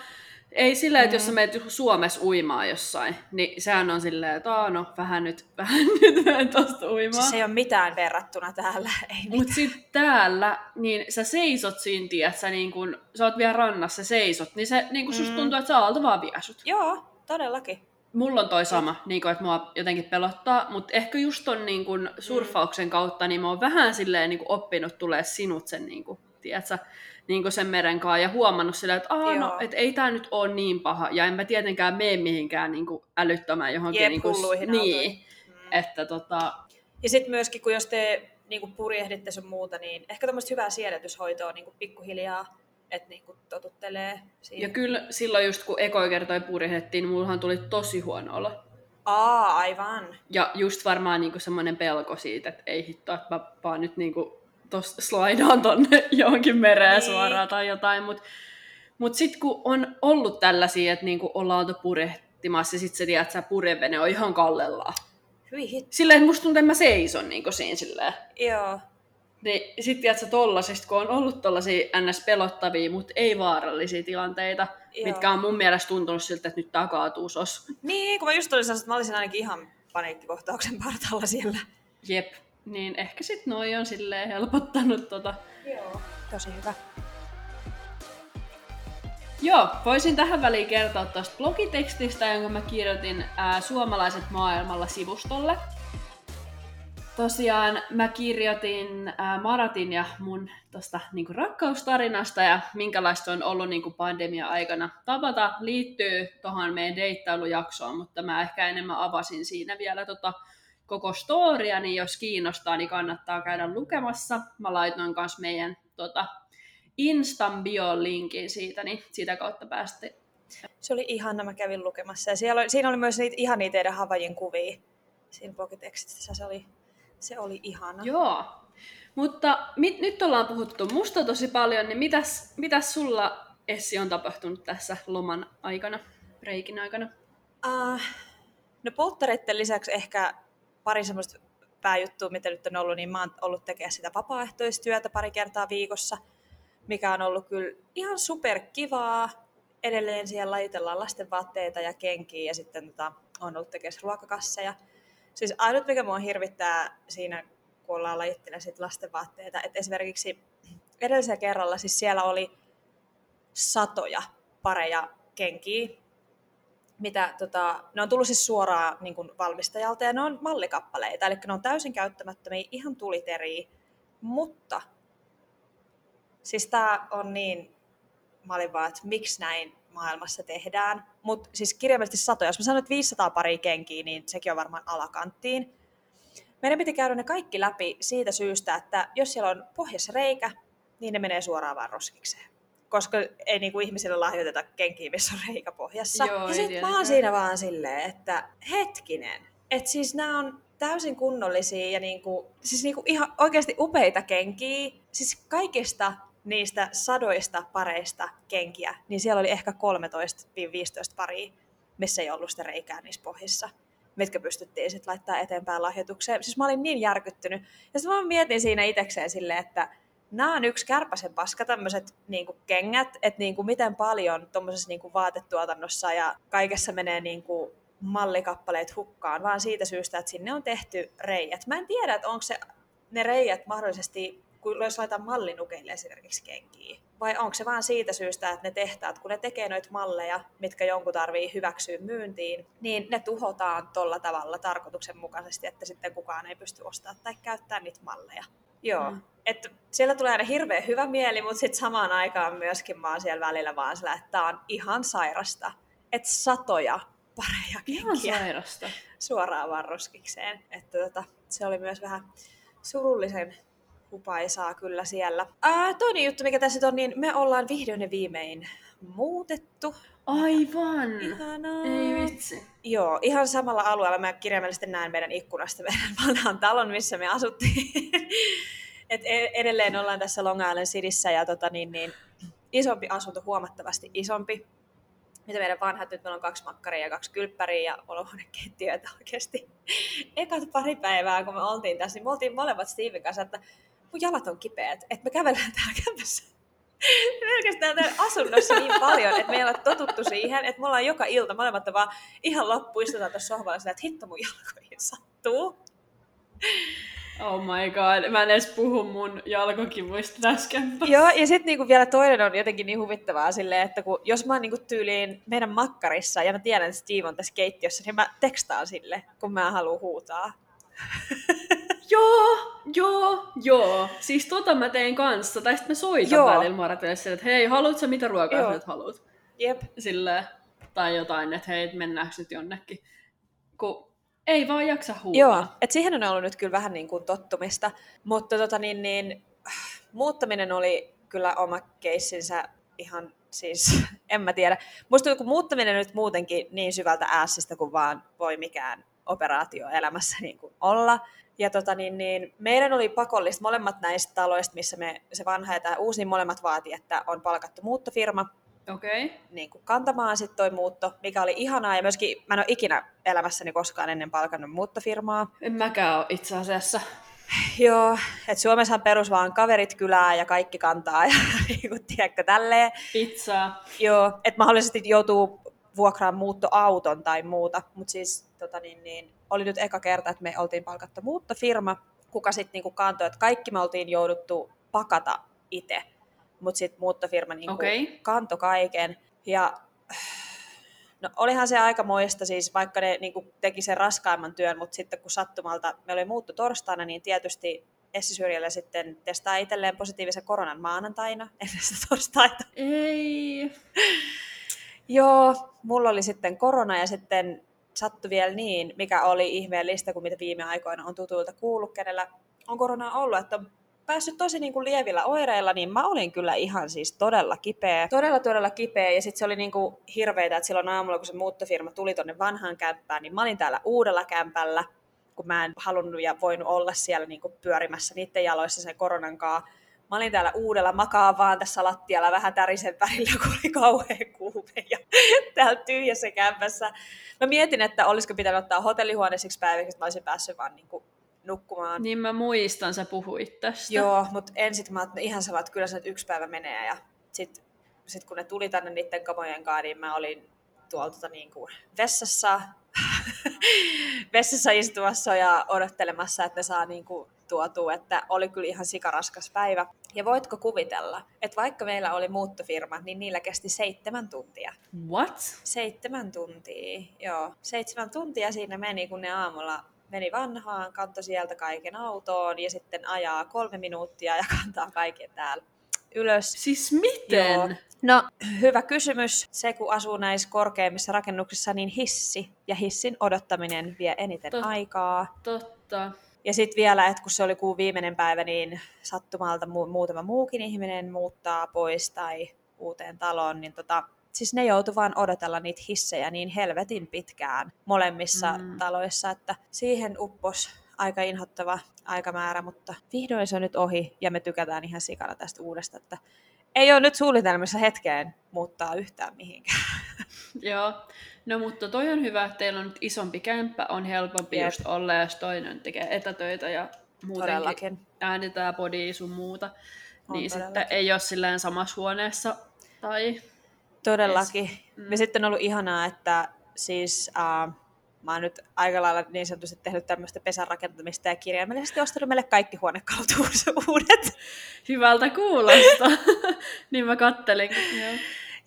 S2: Ei sillä, että jos sä menet Suomessa uimaan jossain, niin sehän on silleen, että "Aa, no vähän nyt, vähän nyt menen tosta uimaan.
S1: Siis ei ole mitään verrattuna täällä, ei mitään.
S2: Mut sit täällä, niin sä seisot siinä, tiedät, sä, niin kun, sä oot vielä rannassa, sä seisot, niin se niin kun susta
S1: Mm.
S2: tuntuu, että sä aalto vaan vie sut.
S1: Joo, todellakin.
S2: Mulla on toi sama, niin kun, että mua jotenkin pelottaa, mutta ehkä just ton niin kun, surffauksen kautta, niin mä oon vähän silleen niin kun, oppinut tulee sinut sen, niin kun, tiedätkö, niin sen meren kanssa ja huomannut silleen, että Aa, no, et ei tää nyt ole niin paha, ja en mä tietenkään mene mihinkään niin kun, älyttömään johonkin.
S1: Jep,
S2: niin
S1: hulluihin
S2: niin.
S1: Mm.
S2: että tota,
S1: Ja sitten myöskin, kun jos te niin purjehditte sun muuta, niin ehkä tämmöistä hyvää siedätyshoitoa niin pikkuhiljaa, että niin totuttelee siihen.
S2: ja kyllä silloin just kun ekoi kertoi purjehdettiin, niin mullahan tuli tosi huono olo.
S1: Aa, aivan.
S2: Ja just varmaan niinku semmoinen pelko siitä, että ei hitto, että mä vaan nyt niinku tos slaidaan tonne johonkin mereen
S1: Niin.
S2: suoraan tai jotain. Mutta mut sitten kun on ollut tällaisia, että niinku ollaan oltu purjehtimassa ja sitten sä tiedät, että se purjevene on ihan kallellaan.
S1: Hyi hit.
S2: Silleen, että musta tuntuu, että mä seison niinku siinä silleen.
S1: Joo.
S2: Niin sit tiedät sä tollasista, kun on ollut tollasia ns. pelottavia, mutta ei vaarallisia tilanteita,
S1: Joo.
S2: mitkä on mun mielestä tuntunut siltä, että nyt tää kaatuu sos.
S1: Niin, kun mä just olin sanonut, että mä olisin ainakin ihan paniikkikohtauksen partalla siellä.
S2: Jep. Niin ehkä sit noi on silleen helpottanut tota
S1: Joo. Tosi hyvä.
S2: Joo, voisin tähän väliin kertoa tuosta blogitekstistä, jonka mä kirjoitin ää, Suomalaiset maailmalla sivustolle. Tosiaan mä kirjoitin ää, Maratin ja mun tosta niinku rakkaustarinasta ja minkälaista on ollut niinku pandemia-aikana tavata liittyy tuohon meidän deittailujaksoon, mutta mä ehkä enemmän avasin siinä vielä tota koko storia, niin jos kiinnostaa, niin kannattaa käydä lukemassa. Mä laitoin kanssa meidän tota, Instan bio-linkin siitä, niin sitä kautta pääsette.
S1: Se oli ihana, mä kävin lukemassa. Ja siellä oli, siinä oli myös niitä ihania teidän Havajin kuvia siinä blogitekstissä. Se oli, se oli ihana.
S2: Joo. Mutta mit, nyt ollaan puhuttu musta tosi paljon, niin mitäs, mitäs sulla Essi on tapahtunut tässä loman aikana, reikin aikana?
S1: Uh, no polttareiden lisäksi ehkä pari semmoista pääjuttua, mitä nyt on ollut, niin mä oon ollut tekemään sitä vapaaehtoistyötä pari kertaa viikossa, mikä on ollut kyllä ihan superkivaa. Edelleen siellä lajitellaan lasten vaatteita ja kenkiä ja sitten tota, on ollut tekemässä ruokakasseja. Siis ainut, mikä mua hirvittää siinä, kun ollaan lajittelemaan sit lasten vaatteita, että esimerkiksi edellisellä kerralla siis siellä oli satoja pareja kenkiä, mitä tota, ne on tullut siis suoraan niin kuin valmistajalta ja ne on mallikappaleita, eli ne on täysin käyttämättömiä, ihan tuliteriä, mutta siis tää on niin, mä olin vaan, että miksi näin maailmassa tehdään, mutta siis kirjaimellisesti satoja, jos mä sanon, että 500 paria kenkiä, niin sekin on varmaan alakanttiin. Meidän piti käydä ne kaikki läpi siitä syystä, että jos siellä on pohjassa reikä, niin ne menee suoraan vaan roskikseen. Koska ei niinku ihmisille lahjoiteta kenkiä, missä on reikä pohjassa.
S2: Joo,
S1: ja sitten mä oon siinä vaan silleen, että hetkinen, että siis nämä on täysin kunnollisia ja niinku, siis niinku ihan oikeasti upeita kenkiä. Siis kaikista niistä sadoista pareista kenkiä, niin siellä oli ehkä 13-15 paria, missä ei ollut sitä reikää niissä pohjissa mitkä pystyttiin sitten laittaa eteenpäin lahjoitukseen. Siis mä olin niin järkyttynyt. Ja sitten mä mietin siinä itsekseen silleen, että nämä on yksi kärpäsen paska, tämmöiset niinku kengät, että niinku miten paljon tuommoisessa niinku vaatetuotannossa ja kaikessa menee niinku mallikappaleet hukkaan, vaan siitä syystä, että sinne on tehty reijät. Mä en tiedä, että onko se ne reijät mahdollisesti, kun jos laitetaan mallinukeille esimerkiksi kenkiä, vai onko se vaan siitä syystä, että ne tehtaat, kun ne tekee noita malleja, mitkä jonkun tarvii hyväksyä myyntiin, niin ne tuhotaan tuolla tavalla tarkoituksenmukaisesti, että sitten kukaan ei pysty ostamaan tai käyttämään niitä malleja. Joo. Mm. Että siellä tulee aina hirveän hyvä mieli, mutta sitten samaan aikaan myöskin mä oon siellä välillä vaan sillä, että tää on ihan sairasta. Että satoja pareja
S2: Ihan sairasta.
S1: suoraan varroskikseen. Että tota, se oli myös vähän surullisen hupaisaa kyllä siellä. Ää, toinen juttu, mikä tässä on, niin me ollaan vihdoin ja viimein muutettu.
S2: Aivan!
S1: Ihanaa.
S2: Ei vitsi.
S1: Joo, ihan samalla alueella. Mä kirjaimellisesti näen meidän ikkunasta meidän vanhan talon, missä me asuttiin. Et e- edelleen ollaan tässä Long Island Cityssä ja tota, niin, niin, isompi asunto, huomattavasti isompi. Mitä meidän vanhat, nyt meillä on kaksi makkaria ja kaksi kylppäriä ja olohuonekeittiöitä oikeasti. Ekat pari päivää, kun me oltiin tässä, niin me oltiin molemmat Steven kanssa, että mun jalat on kipeät, että me kävellään täällä kämpässä pelkästään täällä asunnossa niin paljon, että me ei ole totuttu siihen, että me ollaan joka ilta molemmat vaan ihan loppu istutaan tuossa sohvalla että hitto mun jalkoihin sattuu.
S2: Oh my god, mä en edes puhu mun jalkokivuista tässä
S1: Joo, ja sitten niinku vielä toinen on jotenkin niin huvittavaa silleen, että kun, jos mä oon niinku tyyliin meidän makkarissa ja mä tiedän, että Steve on tässä keittiössä, niin mä tekstaan sille, kun mä haluan huutaa.
S2: Joo, joo, joo. Siis tota mä tein kanssa. Tai sitten mä soitan
S1: Joo.
S2: välillä Maratelle sille, että hei, haluatko sä mitä ruokaa
S1: Joo.
S2: sä nyt haluat?
S1: Jep.
S2: Silleen, tai jotain, että hei, mennäänkö nyt jonnekin. Kun ei vaan jaksa huutaa.
S1: Joo, et siihen on ollut nyt kyllä vähän niin kuin tottumista, mutta tota niin, niin, muuttaminen oli kyllä oma keissinsä ihan siis, en mä tiedä. Musta tuntuu, kun muuttaminen nyt muutenkin niin syvältä äässistä kuin vaan voi mikään operaatio elämässä niin kuin olla. Ja tota niin, niin, meidän oli pakollista molemmat näistä taloista, missä me, se vanha ja tämä uusi, niin molemmat vaati, että on palkattu muuttofirma,
S2: Okei. Okay.
S1: niin kuin kantamaan sitten toi muutto, mikä oli ihanaa. Ja myöskin mä en ole ikinä elämässäni koskaan ennen palkannut muuttofirmaa.
S2: En mäkään ole itse asiassa.
S1: Joo, että Suomessa on perus vaan kaverit kylää ja kaikki kantaa ja niin kuin, tiedätkö, tälleen.
S2: Pizzaa.
S1: Joo, että mahdollisesti joutuu vuokraamaan muuttoauton tai muuta, mutta siis tota niin, niin, oli nyt eka kerta, että me oltiin palkattu muuttofirma, kuka sitten niinku kantoi, että kaikki me oltiin jouduttu pakata itse, mutta sitten muuttofirma niinku
S2: Okei.
S1: kantoi kaiken. Ja no, olihan se aika moista, siis vaikka ne niinku teki sen raskaimman työn, mutta sitten kun sattumalta me oli muutto torstaina, niin tietysti Essi Syrjällä sitten testaa itselleen positiivisen koronan maanantaina ennen sitä torstaita.
S2: Ei.
S1: Joo, mulla oli sitten korona ja sitten sattui vielä niin, mikä oli ihmeellistä, kuin mitä viime aikoina on tutulta kuullut, kenellä on koronaa ollut, että on päässyt tosi niin kuin lievillä oireilla, niin mä olin kyllä ihan siis todella kipeä. Todella, todella kipeä. Ja sitten se oli niin kuin hirveitä, että silloin aamulla, kun se muuttofirma tuli tonne vanhaan kämppään, niin mä olin täällä uudella kämpällä, kun mä en halunnut ja voinut olla siellä niin kuin pyörimässä niiden jaloissa sen koronan kanssa. Mä olin täällä uudella makaa vaan tässä lattialla vähän tärisen värillä, kun oli kauhean kuume ja täällä tyhjässä kämpässä. Mä mietin, että olisiko pitänyt ottaa hotellihuone siksi päiväksi, että mä olisin päässyt vaan niin kuin nukkumaan.
S2: Niin mä muistan, sä puhuit tästä.
S1: Joo, mutta ensin mä ajattelin ihan sama, että kyllä se nyt yksi päivä menee. Ja sitten sit kun ne tuli tänne niiden kamojen kanssa, niin mä olin tuolla tota niin kuin vessassa, vessassa istumassa ja odottelemassa, että ne saa niin kuin tuotua, että oli kyllä ihan sikaraskas päivä. Ja voitko kuvitella, että vaikka meillä oli muuttofirma, niin niillä kesti seitsemän tuntia.
S2: What?
S1: Seitsemän tuntia, joo. Seitsemän tuntia siinä meni, kun ne aamulla meni vanhaan, kantoi sieltä kaiken autoon ja sitten ajaa kolme minuuttia ja kantaa kaiken täällä ylös.
S2: Siis miten?
S1: Joo. No, hyvä kysymys. Se, kun asuu näissä korkeimmissa rakennuksissa, niin hissi ja hissin odottaminen vie eniten
S2: Tot-
S1: aikaa.
S2: Totta.
S1: Ja sitten vielä, että kun se oli kuun viimeinen päivä, niin sattumalta mu- muutama muukin ihminen muuttaa pois tai uuteen taloon, niin tota, siis ne joutu vaan odotella niitä hissejä niin helvetin pitkään molemmissa mm. taloissa, että siihen uppos aika inhottava aikamäärä, mutta vihdoin se on nyt ohi ja me tykätään ihan sikana tästä uudesta, että ei ole nyt suunnitelmissa hetkeen muuttaa yhtään mihinkään.
S2: Joo, no mutta toi on hyvä, että teillä on nyt isompi kämppä, on helpompi Jep. just olla, jos toinen tekee etätöitä ja muutenkin äänitää podia sun muuta, on niin todellakin. sitten ei ole silleen samassa huoneessa tai...
S1: Todellakin. Mm. Ja sitten on ollut ihanaa, että siis uh, mä oon nyt aika lailla niin sanotusti tehnyt tämmöistä pesän rakentamista ja kirjaimellisesti ostanut meille kaikki huonekalut uudet.
S2: Hyvältä kuulosta. niin mä kattelin. Joo.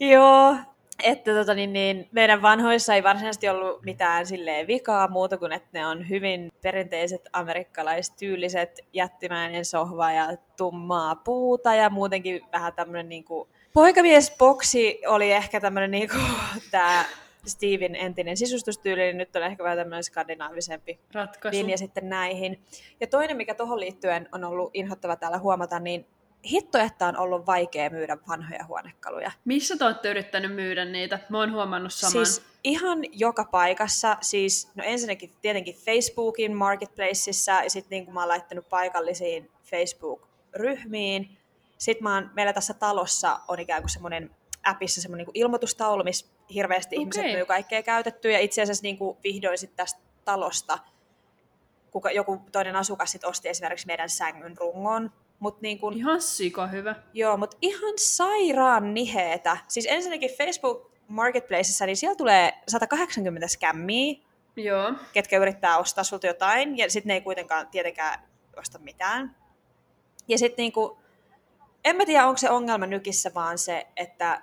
S1: Joo, että tota, niin, niin, meidän vanhoissa ei varsinaisesti ollut mitään silleen vikaa muuta kuin, että ne on hyvin perinteiset amerikkalaistyyliset jättimäinen sohva ja tummaa puuta ja muutenkin vähän tämmöinen niin kuin, poikamiesboksi oli ehkä tämmöinen niin kuin, tämä Steven entinen sisustustyyli, niin nyt on ehkä vähän tämmöinen skandinaavisempi
S2: Ratkaisu.
S1: linja sitten näihin. Ja toinen, mikä tuohon liittyen on ollut inhottava täällä huomata, niin hitto, että on ollut vaikea myydä vanhoja huonekaluja.
S2: Missä te olette yrittänyt myydä niitä? Mä oon huomannut saman.
S1: Siis ihan joka paikassa. Siis, no ensinnäkin tietenkin Facebookin marketplaceissa ja sitten niin mä oon laittanut paikallisiin Facebook-ryhmiin. Sitten mä oon, meillä tässä talossa on ikään kuin semmoinen appissa semmoinen niin ilmoitustaulu, missä hirveästi okay. ihmiset myy kaikkea käytettyä. Ja itse asiassa niin kuin vihdoin sitten tästä talosta kuka, joku toinen asukas sit osti esimerkiksi meidän sängyn rungon. Mut niin kun,
S2: ihan sika hyvä.
S1: Joo, mutta ihan sairaan niheetä. Siis ensinnäkin Facebook Marketplaceissa, niin siellä tulee 180 skämmiä,
S2: Joo.
S1: ketkä yrittää ostaa sulta jotain, ja sitten ne ei kuitenkaan tietenkään osta mitään. Ja sitten niinku, en mä tiedä, onko se ongelma nykissä vaan se, että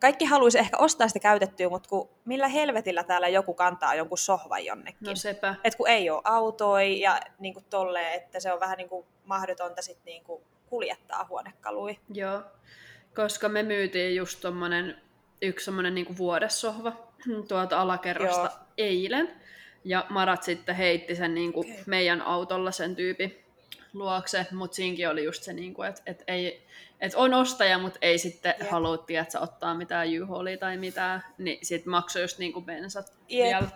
S1: kaikki haluaisi ehkä ostaa sitä käytettyä, mutta kun millä helvetillä täällä joku kantaa jonkun sohvan jonnekin.
S2: No sepä.
S1: Et kun ei ole autoi ja niin kuin tolleen, että se on vähän niin kuin mahdotonta sit niin kuin kuljettaa huonekalui.
S2: Joo, koska me myytiin just tommonen, yksi semmoinen niin vuodessohva tuolta alakerrasta Joo. eilen. Ja Marat sitten heitti sen niin kuin okay. meidän autolla sen tyypin luokse, mutta siinkin oli just se, niin että et ei, et on ostaja, mutta ei sitten yep. halua, että sä ottaa mitään juholia tai mitään, niin sitten maksoi just niin kuin bensat yep. vielä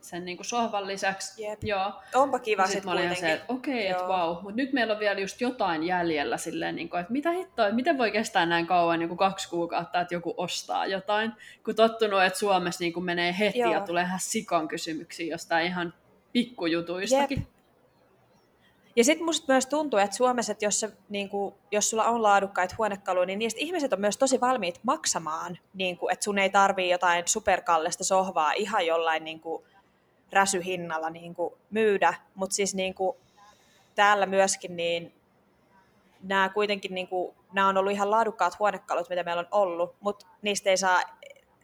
S2: sen niin kuin sohvan lisäksi.
S1: Jep.
S2: Joo.
S1: Onpa kiva sitten
S2: mä olin se, että okei, okay, että vau, mutta nyt meillä on vielä just jotain jäljellä silleen, niin kuin, että mitä hittoa, miten voi kestää näin kauan, niin kuin kaksi kuukautta, että joku ostaa jotain, kun tottunut, että Suomessa niin kuin menee heti Joo. ja tulee ihan sikan kysymyksiä jostain ihan pikkujutuistakin. Jep.
S1: Ja sitten musta myös tuntuu, että Suomessa, että jos, se, niin kuin, jos sulla on laadukkaita huonekaluja, niin niistä ihmiset on myös tosi valmiit maksamaan, niin kuin, että sun ei tarvii jotain superkallista sohvaa ihan jollain niin kuin, räsyhinnalla niin kuin, myydä. Mutta siis niin kuin, täällä myöskin niin nämä kuitenkin niin kuin, nämä on ollut ihan laadukkaat huonekalut, mitä meillä on ollut, mutta niistä ei saa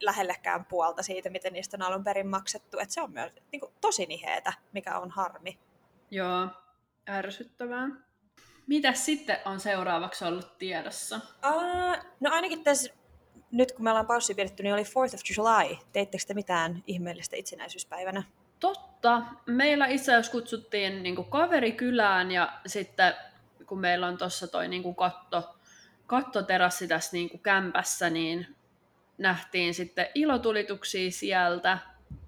S1: lähellekään puolta siitä, miten niistä on alun perin maksettu. Et se on myös niin kuin, tosi niheetä, mikä on harmi.
S2: Joo, ärsyttävää. Mitä sitten on seuraavaksi ollut tiedossa?
S1: Uh, no ainakin tässä, nyt kun me ollaan paussi pidetty, niin oli 4th of July. Teittekö te mitään ihmeellistä itsenäisyyspäivänä?
S2: Totta. Meillä itse asiassa kutsuttiin niin kuin kaveri kylään ja sitten kun meillä on tuossa toi niin kuin katto, kattoterassi tässä niin kuin kämpässä, niin nähtiin sitten ilotulituksia sieltä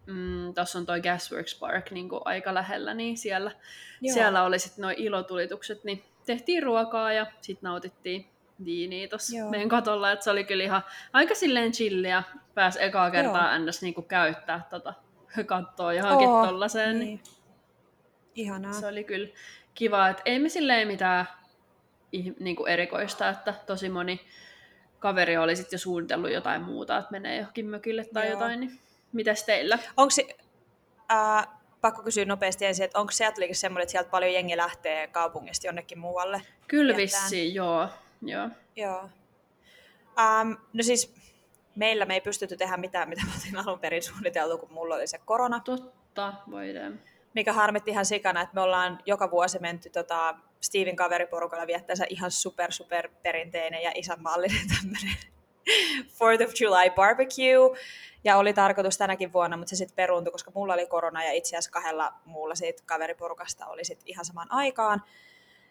S2: mm, tuossa on toi Gasworks Park niin kuin aika lähellä, niin siellä, siellä oli sitten nuo ilotulitukset, niin tehtiin ruokaa ja sitten nautittiin viiniä tuossa meidän katolla, että se oli kyllä ihan aika silleen chilliä, pääsi ekaa kertaa ns. Niin käyttää tota kattoa johonkin oh, tollaiseen. Niin.
S1: Ihanaa.
S2: Se oli kyllä kiva, että ei me silleen mitään niin kuin erikoista, että tosi moni kaveri oli sitten jo suunnitellut jotain muuta, että menee johonkin mökille tai Joo. jotain, niin Mitäs teillä?
S1: Onko se, äh, pakko kysyä nopeasti ensin, että onko Seattlekin semmoinen, että sieltä paljon jengi lähtee kaupungista jonnekin muualle?
S2: Kyllä vissiin, joo. Joo.
S1: joo. Um, no siis meillä me ei pystytty tehdä mitään, mitä mä olin alun perin suunniteltu, kun mulla oli se korona.
S2: Totta, voidaan.
S1: Mikä harmitti ihan sikana, että me ollaan joka vuosi menty tota, Steven kaveriporukalla viettäensä ihan super super perinteinen ja isänmaallinen tämmöinen 4th of July barbecue. Ja oli tarkoitus tänäkin vuonna, mutta se sitten peruuntui, koska mulla oli korona ja itse asiassa kahdella muulla siitä kaveriporukasta oli sit ihan samaan aikaan.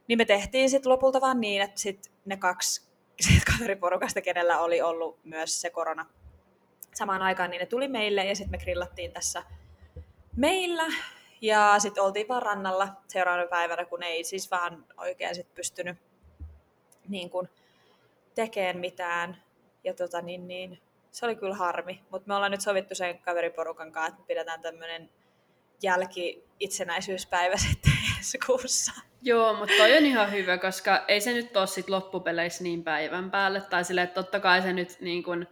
S1: Niin me tehtiin sitten lopulta vaan niin, että sit ne kaksi siitä kaveriporukasta, kenellä oli ollut myös se korona samaan aikaan, niin ne tuli meille ja sitten me grillattiin tässä meillä. Ja sitten oltiin vaan rannalla seuraavana päivänä, kun ei siis vaan oikein sit pystynyt niin kun, tekemään mitään. Ja tota, niin, niin, se oli kyllä harmi. Mutta me ollaan nyt sovittu sen kaveriporukan kanssa, että me pidetään tämmöinen jälki-itsenäisyyspäivä sitten ensi kuussa.
S2: Joo, mutta toi on ihan hyvä, koska ei se nyt ole sit loppupeleissä niin päivän päälle. Tai sille, että totta kai se nyt niin kun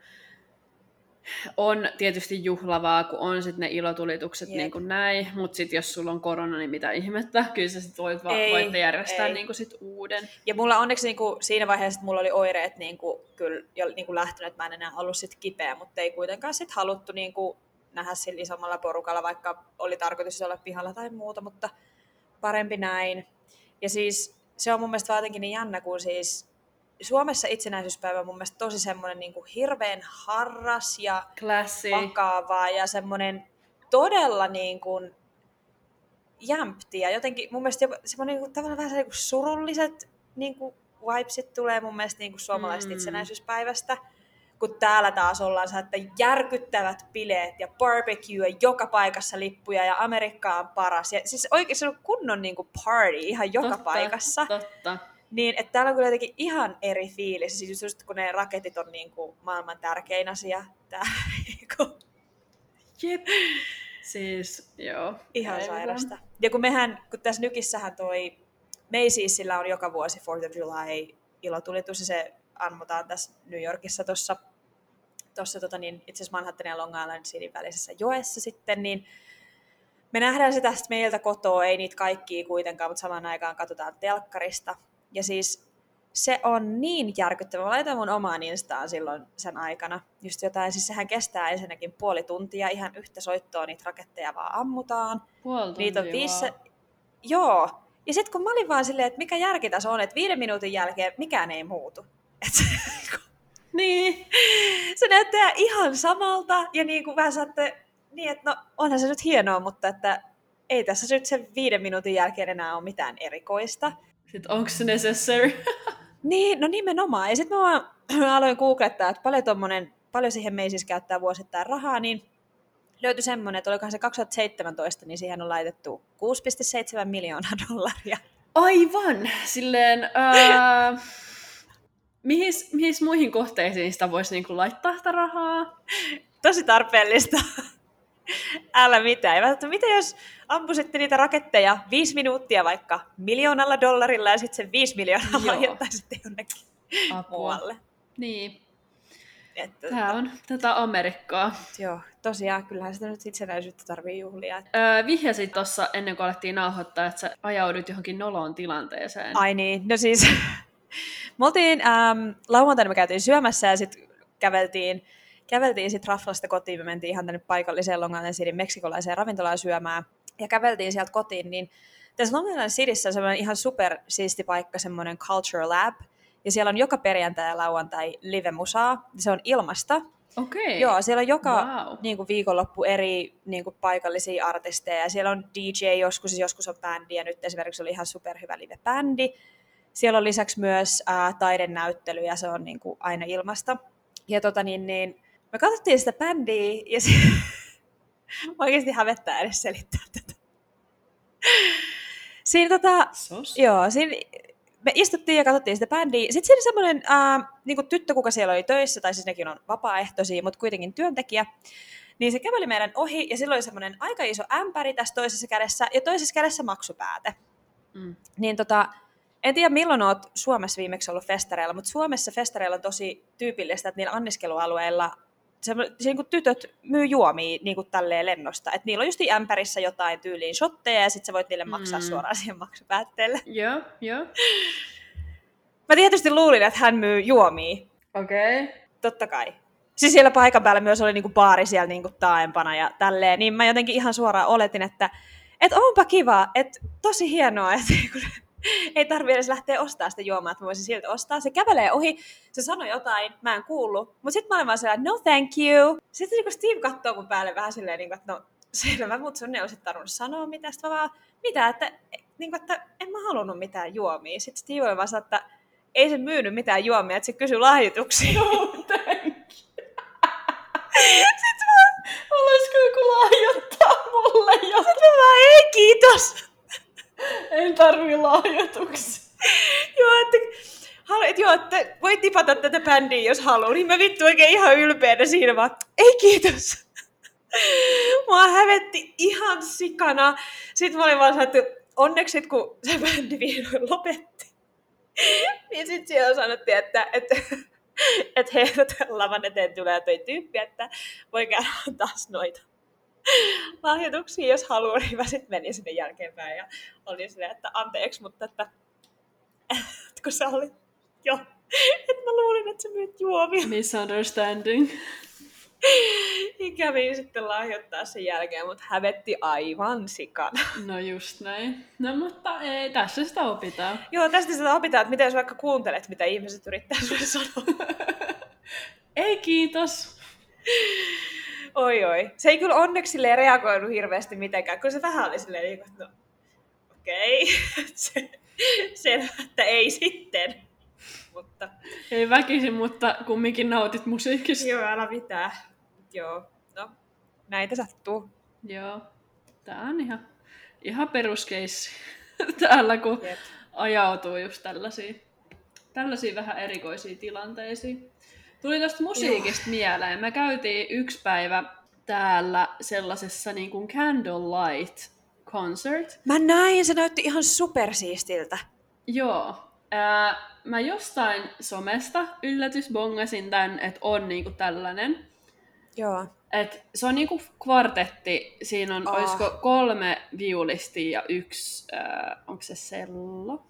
S2: on tietysti juhlavaa, kun on sitten ne ilotulitukset niin kuin näin, mutta sitten jos sulla on korona, niin mitä ihmettä, kyllä sä sitten voit, va- voitte järjestää niin kuin sit uuden.
S1: Ja mulla onneksi niin kuin, siinä vaiheessa, että mulla oli oireet niin kuin, kyllä jo niin kuin lähtenyt, että mä en enää ollut sit kipeä, mutta ei kuitenkaan sit haluttu niin kuin, nähdä sillä isommalla porukalla, vaikka oli tarkoitus olla pihalla tai muuta, mutta parempi näin. Ja siis se on mun mielestä jotenkin niin jännä, kun siis Suomessa itsenäisyyspäivä on mun mielestä tosi semmoinen niin kuin hirveän harras ja
S2: Classy.
S1: vakava ja semmoinen todella niin kuin jämpti ja jotenkin mun mielestä semmoinen niin kuin, tavallaan vähän niin kuin surulliset niin kuin vibesit tulee mun mielestä niin kuin suomalaisesta mm. itsenäisyyspäivästä kun täällä taas ollaan että järkyttävät bileet ja barbecue ja joka paikassa lippuja ja Amerikka on paras. Ja siis oikein se on kunnon niin kuin party ihan joka
S2: totta,
S1: paikassa.
S2: Totta.
S1: Niin, että täällä on kyllä jotenkin ihan eri fiilis. Siis just kun ne raketit on niin kuin maailman tärkein asia. Tää, niinku.
S2: Jep. Siis, joo.
S1: Ihan aivan. sairasta. Ja kun mehän, kun tässä nykissähän toi Macy'sillä on joka vuosi 4th of July ilotulitus ja se ammutaan tässä New Yorkissa tuossa tuossa tota, niin, itse asiassa Manhattanin ja Long Island City välisessä joessa sitten, niin me nähdään se tästä meiltä kotoa, ei niitä kaikkia kuitenkaan, mutta samaan aikaan katsotaan telkkarista. Ja siis se on niin järkyttävä. Mä laitan mun omaan Instaan silloin sen aikana. Just jotain, siis sehän kestää ensinnäkin puoli tuntia, ihan yhtä soittoa niitä raketteja vaan ammutaan.
S2: Puoli tuntia niitä on viisi...
S1: Joo. Ja sitten kun mä olin vaan silleen, että mikä järki tässä on, että viiden minuutin jälkeen mikään ei muutu. Et niin. Se näyttää ihan samalta ja niin kuin vähän saatte, niin että no onhan se nyt hienoa, mutta että ei tässä nyt sen viiden minuutin jälkeen enää ole mitään erikoista.
S2: Sitten onko se necessary?
S1: niin, no nimenomaan. Ja sitten mä aloin googlettaa, että paljon, tommonen, paljon siihen meisis käyttää vuosittain rahaa, niin löytyi semmoinen, että olikohan se 2017, niin siihen on laitettu 6,7 miljoonaa dollaria.
S2: Aivan! Silleen, ää, mihin, mihin muihin kohteisiin sitä voisi niinku laittaa sitä rahaa?
S1: Tosi tarpeellista. Älä mitään. Mä mitä jos ampusitte niitä raketteja viisi minuuttia vaikka miljoonalla dollarilla ja sitten sen viisi miljoonaa lahjoittaisitte jonnekin Apua. muualle.
S2: Niin. Että, Tämä on tätä Amerikkaa.
S1: Joo, tosiaan, kyllähän sitä nyt itsenäisyyttä tarvii juhlia.
S2: Öö, vihjasit tuossa ennen kuin alettiin nauhoittaa, että sä ajaudut johonkin noloon tilanteeseen.
S1: Ai niin, no siis me oltiin, ähm, lauantaina me käytiin syömässä ja sitten käveltiin, käveltiin sitten Raflasta kotiin, me mentiin ihan tänne paikalliseen Long Island Cityn meksikolaiseen ravintolaan syömään ja käveltiin sieltä kotiin, niin tässä Long Island Cityssä on semmoinen ihan super siisti paikka, semmoinen Culture Lab, ja siellä on joka perjantai ja lauantai live-musaa, se on ilmasta.
S2: Okei. Okay.
S1: Joo, siellä on joka wow. niin kuin viikonloppu eri niin kuin paikallisia artisteja, ja siellä on DJ joskus, siis joskus on bändi, ja nyt esimerkiksi oli ihan superhyvä live-bändi, siellä on lisäksi myös ää, taidenäyttely ja se on niin kuin aina ilmasta. Ja tota niin, niin me katsottiin sitä bändiä ja se, oikeasti hävettää edes selittää tätä. Siinä tota, Sos. joo, siinä me istuttiin ja katsottiin sitä bändiä. Sitten siinä semmoinen ää, niin tyttö, kuka siellä oli töissä, tai siis nekin on vapaaehtoisia, mutta kuitenkin työntekijä, niin se käveli meidän ohi ja silloin oli semmoinen aika iso ämpäri tässä toisessa kädessä ja toisessa kädessä maksupääte. Mm. Niin tota, en tiedä milloin olet Suomessa viimeksi ollut festareilla, mutta Suomessa festareilla on tosi tyypillistä, että niillä anniskelualueilla se, se niin kuin tytöt myy juomia niin kuin tälleen lennosta. Että niillä on just ämpärissä jotain tyyliin shotteja ja sitten sä voit niille maksaa mm. suoraan siihen maksupäätteelle.
S2: Joo, joo.
S1: Mä tietysti luulin, että hän myy juomia.
S2: Okei. Okay.
S1: Totta kai. Siis siellä paikan päällä myös oli niinku baari siellä niinku taaempana ja tälleen, niin mä jotenkin ihan suoraan oletin, että et onpa kiva, että tosi hienoa, että ei tarvi edes lähteä ostamaan sitä juomaa, että mä voisin silti ostaa. Se kävelee ohi, se sanoi jotain, mä en kuullut. Mutta sitten mä olin vaan sellainen, no thank you. Sitten niin Steve katsoo mun päälle vähän silleen, niin kuin, että no selvä, mutta sun ei olisi tarvinnut sanoa mitään. Sitten vaan, mitä, että, niin kuin, että en mä halunnut mitään juomia. Sitten Steve oli vaan että ei se myynyt mitään juomia, että se kysyi lahjoituksia.
S2: No, Sitten mä... Olisiko joku lahjoittaa mulle jotain?
S1: Sitten mä vaan, ei kiitos.
S2: Ei tarvii lahjoituksia.
S1: joo, että, haluat, joo, että voit tipata tätä bändiä, jos haluaa. Niin mä vittu oikein ihan ylpeänä siinä vaan, ei kiitos. Mua hävetti ihan sikana. Sitten mä olin vaan että onneksi sit, kun se bändi vihdoin lopetti, niin sitten siellä sanottiin, että, että, että heilutella eteen tulee toi tyyppi, että voi käydä taas noita lahjoituksia, jos haluaa, niin mä sitten menin sinne jälkeenpäin ja olin silleen, että anteeksi, mutta että, että kun se oli jo, että mä luulin, että sä myyt juomia.
S2: Misunderstanding.
S1: Niin kävin sitten lahjoittaa sen jälkeen, mutta hävetti aivan sikana.
S2: No just näin. No mutta ei, tässä sitä opitaan.
S1: Joo, tästä sitä opitaan, että miten sä vaikka kuuntelet, mitä ihmiset yrittää sulle sanoa.
S2: ei kiitos.
S1: Oi oi. Se ei kyllä onneksi reagoinut hirveästi mitenkään, kun se vähän oli silleen, niin että no okei, okay. se, selvä, että ei sitten. Mutta...
S2: Ei väkisin, mutta kumminkin nautit musiikista.
S1: Joo, älä mitään. Joo, no, näitä sattuu.
S2: Joo, tää on ihan, ihan peruskeissi täällä, kun Jep. ajautuu just tällaisiin, tällaisiin vähän erikoisiin tilanteisiin. Tuli tuosta musiikista mieleen. Me käytiin yksi päivä täällä sellaisessa niin kuin candlelight concert.
S1: Mä näin, se näytti ihan supersiistiltä.
S2: Joo. Ää, mä jostain somesta yllätysbongasin tän, että on niinku tällainen.
S1: Joo.
S2: Et se on niinku kvartetti. Siinä on, oh. olisiko kolme viulistia ja yksi, äh, onko se sello?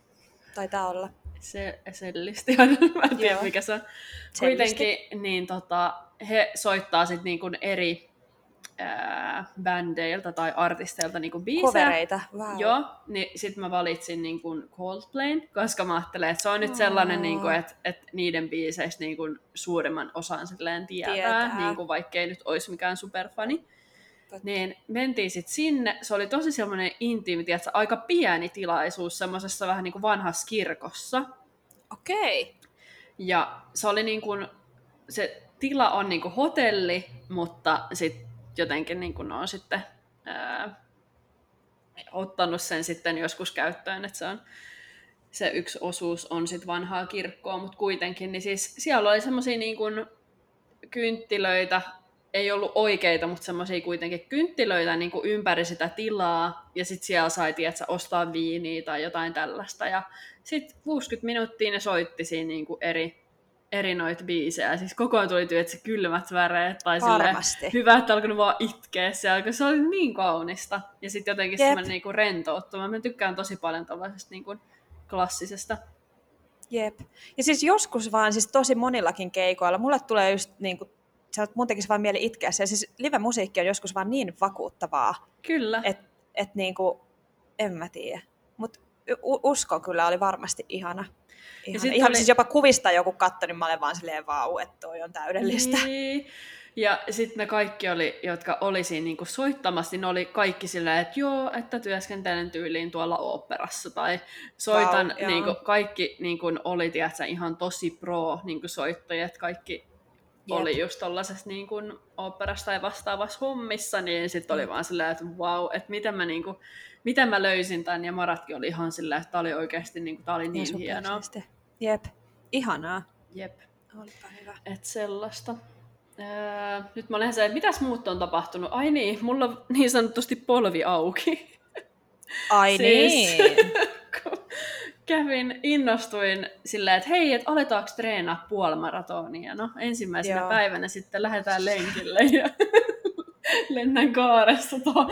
S1: Taitaa olla.
S2: Se, sellisti, mä en tiedä mikä se on. Kuitenkin niin tota, he soittaa sitten niinku eri ää, bändeiltä tai artisteilta niinku biisejä.
S1: Kovereita, wow.
S2: Joo, niin sitten mä valitsin niinku Coldplayn, koska mä ajattelen, että se on nyt sellainen, niinku, että et niiden biiseistä niinku suurimman osan silleen tietää, tietää. Niinku, vaikkei nyt olisi mikään superfani. Niin mentiin sitten sinne, se oli tosi semmoinen intiimi, tiiätkö, aika pieni tilaisuus semmoisessa vähän niin kuin vanhassa kirkossa.
S1: Okei. Okay.
S2: Ja se oli niin kuin, se tila on niin kuin hotelli, mutta sitten jotenkin niin kuin on sitten ää, ottanut sen sitten joskus käyttöön, että se on se yksi osuus on sitten vanhaa kirkkoa, mutta kuitenkin, niin siis siellä oli semmoisia niin kuin kynttilöitä, ei ollut oikeita, mutta semmoisia kuitenkin kynttilöitä niin kuin ympäri sitä tilaa, ja sitten siellä sai, tiedätkö, ostaa viiniä tai jotain tällaista, ja sitten 60 minuuttia ne soitti siinä niin kuin eri eri noita biisejä. Siis koko ajan tuli se kylmät väreet tai sille hyvä, että alkanut vaan itkeä siellä, kun se oli niin kaunista. Ja sitten jotenkin Jep. semmoinen niinku rentouttuma. Mä tykkään tosi paljon tällaisesta niinku klassisesta.
S1: Jep. Ja siis joskus vaan siis tosi monillakin keikoilla. Mulle tulee just niin kuin, se on mun tekisi vaan mieli itkeä. Ja siis live-musiikki on joskus vaan niin vakuuttavaa.
S2: Kyllä.
S1: Että et niin kuin, en mä tiedä. Mutta uskon kyllä oli varmasti ihana. Ihan, ja ihan oli... siis jopa kuvista joku katto, niin mä olen vaan silleen vau, että toi on täydellistä.
S2: Niin. Ja sitten ne kaikki, oli, jotka oli siinä niinku soittamassa, niin ne oli kaikki silleen, että joo, että työskentelen tyyliin tuolla oopperassa. Tai soitan, wow, niinku, kaikki niinku, oli tiedätkö, ihan tosi pro niinku, soittajat, kaikki Jep. oli just tollaisessa niin kuin oopperassa tai vastaavassa hommissa, niin sitten oli mm. vaan silleen, että wow, että miten mä, niin kuin, miten mä löysin tämän, ja Maratkin oli ihan silleen, että tämä oli oikeasti niin kuin, tämä oli niin hienoa.
S1: Jep, ihanaa.
S2: Jep.
S1: Olipa hyvä.
S2: Et sellaista. Öö, nyt mä olen se, että mitäs muut on tapahtunut? Ai niin, mulla on niin sanotusti polvi auki.
S1: Ai siis, niin.
S2: kävin, innostuin silleen, että hei, että aletaanko treenaa puolimaratonia. No ensimmäisenä Joo. päivänä sitten lähdetään lenkille ja lennän kaaressa tuohon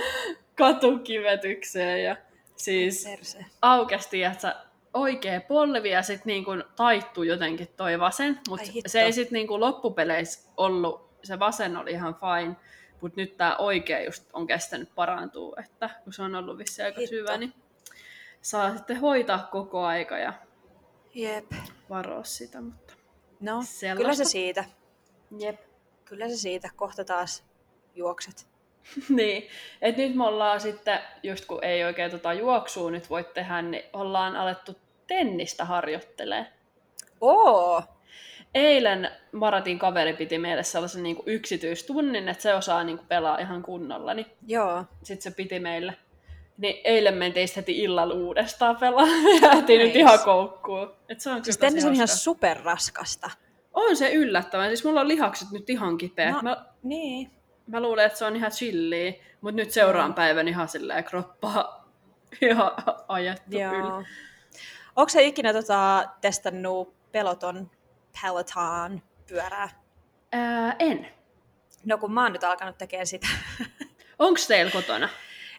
S2: katukivetykseen. Ja siis Perse. aukesti, että oikea polvi ja sitten niin kuin taittuu jotenkin toi vasen, mutta se ei sitten niin kuin loppupeleissä ollut, se vasen oli ihan fine, mutta nyt tämä oikea just on kestänyt parantua, että kun se on ollut vissi aika hitto. syvä, niin saa sitten hoitaa koko aika ja
S1: Jep.
S2: varoa sitä, mutta
S1: No, sellaista. kyllä se siitä.
S2: Jep.
S1: Kyllä se siitä. Kohta taas juokset.
S2: niin, että nyt me ollaan sitten, just kun ei oikein tota juoksua nyt voi tehdä, niin ollaan alettu tennistä harjoittelee.
S1: Oo!
S2: Eilen Maratin kaveri piti meille sellaisen niin kuin yksityistunnin, että se osaa niin kuin pelaa ihan kunnolla, niin
S1: Joo.
S2: sitten se piti meille. Niin eilen mentiin sitten heti illalla uudestaan pelaa. Jäätiin nyt ihan koukkuun. Et se on
S1: Siis
S2: kyllä tosi
S1: tennis on ihan superraskasta.
S2: On se yllättävän. Siis mulla on lihakset nyt ihan kipeät.
S1: No.
S2: Mä,
S1: Niin.
S2: mä luulen, että se on ihan chilliä, mutta nyt seuraan
S1: Joo.
S2: päivän ihan silleen kroppaa ihan ajettu yli.
S1: Joo. Onko se ikinä tota, testannut peloton Peloton pyörää?
S2: Ää, en.
S1: No kun mä oon nyt alkanut tekemään sitä.
S2: Onks teillä kotona?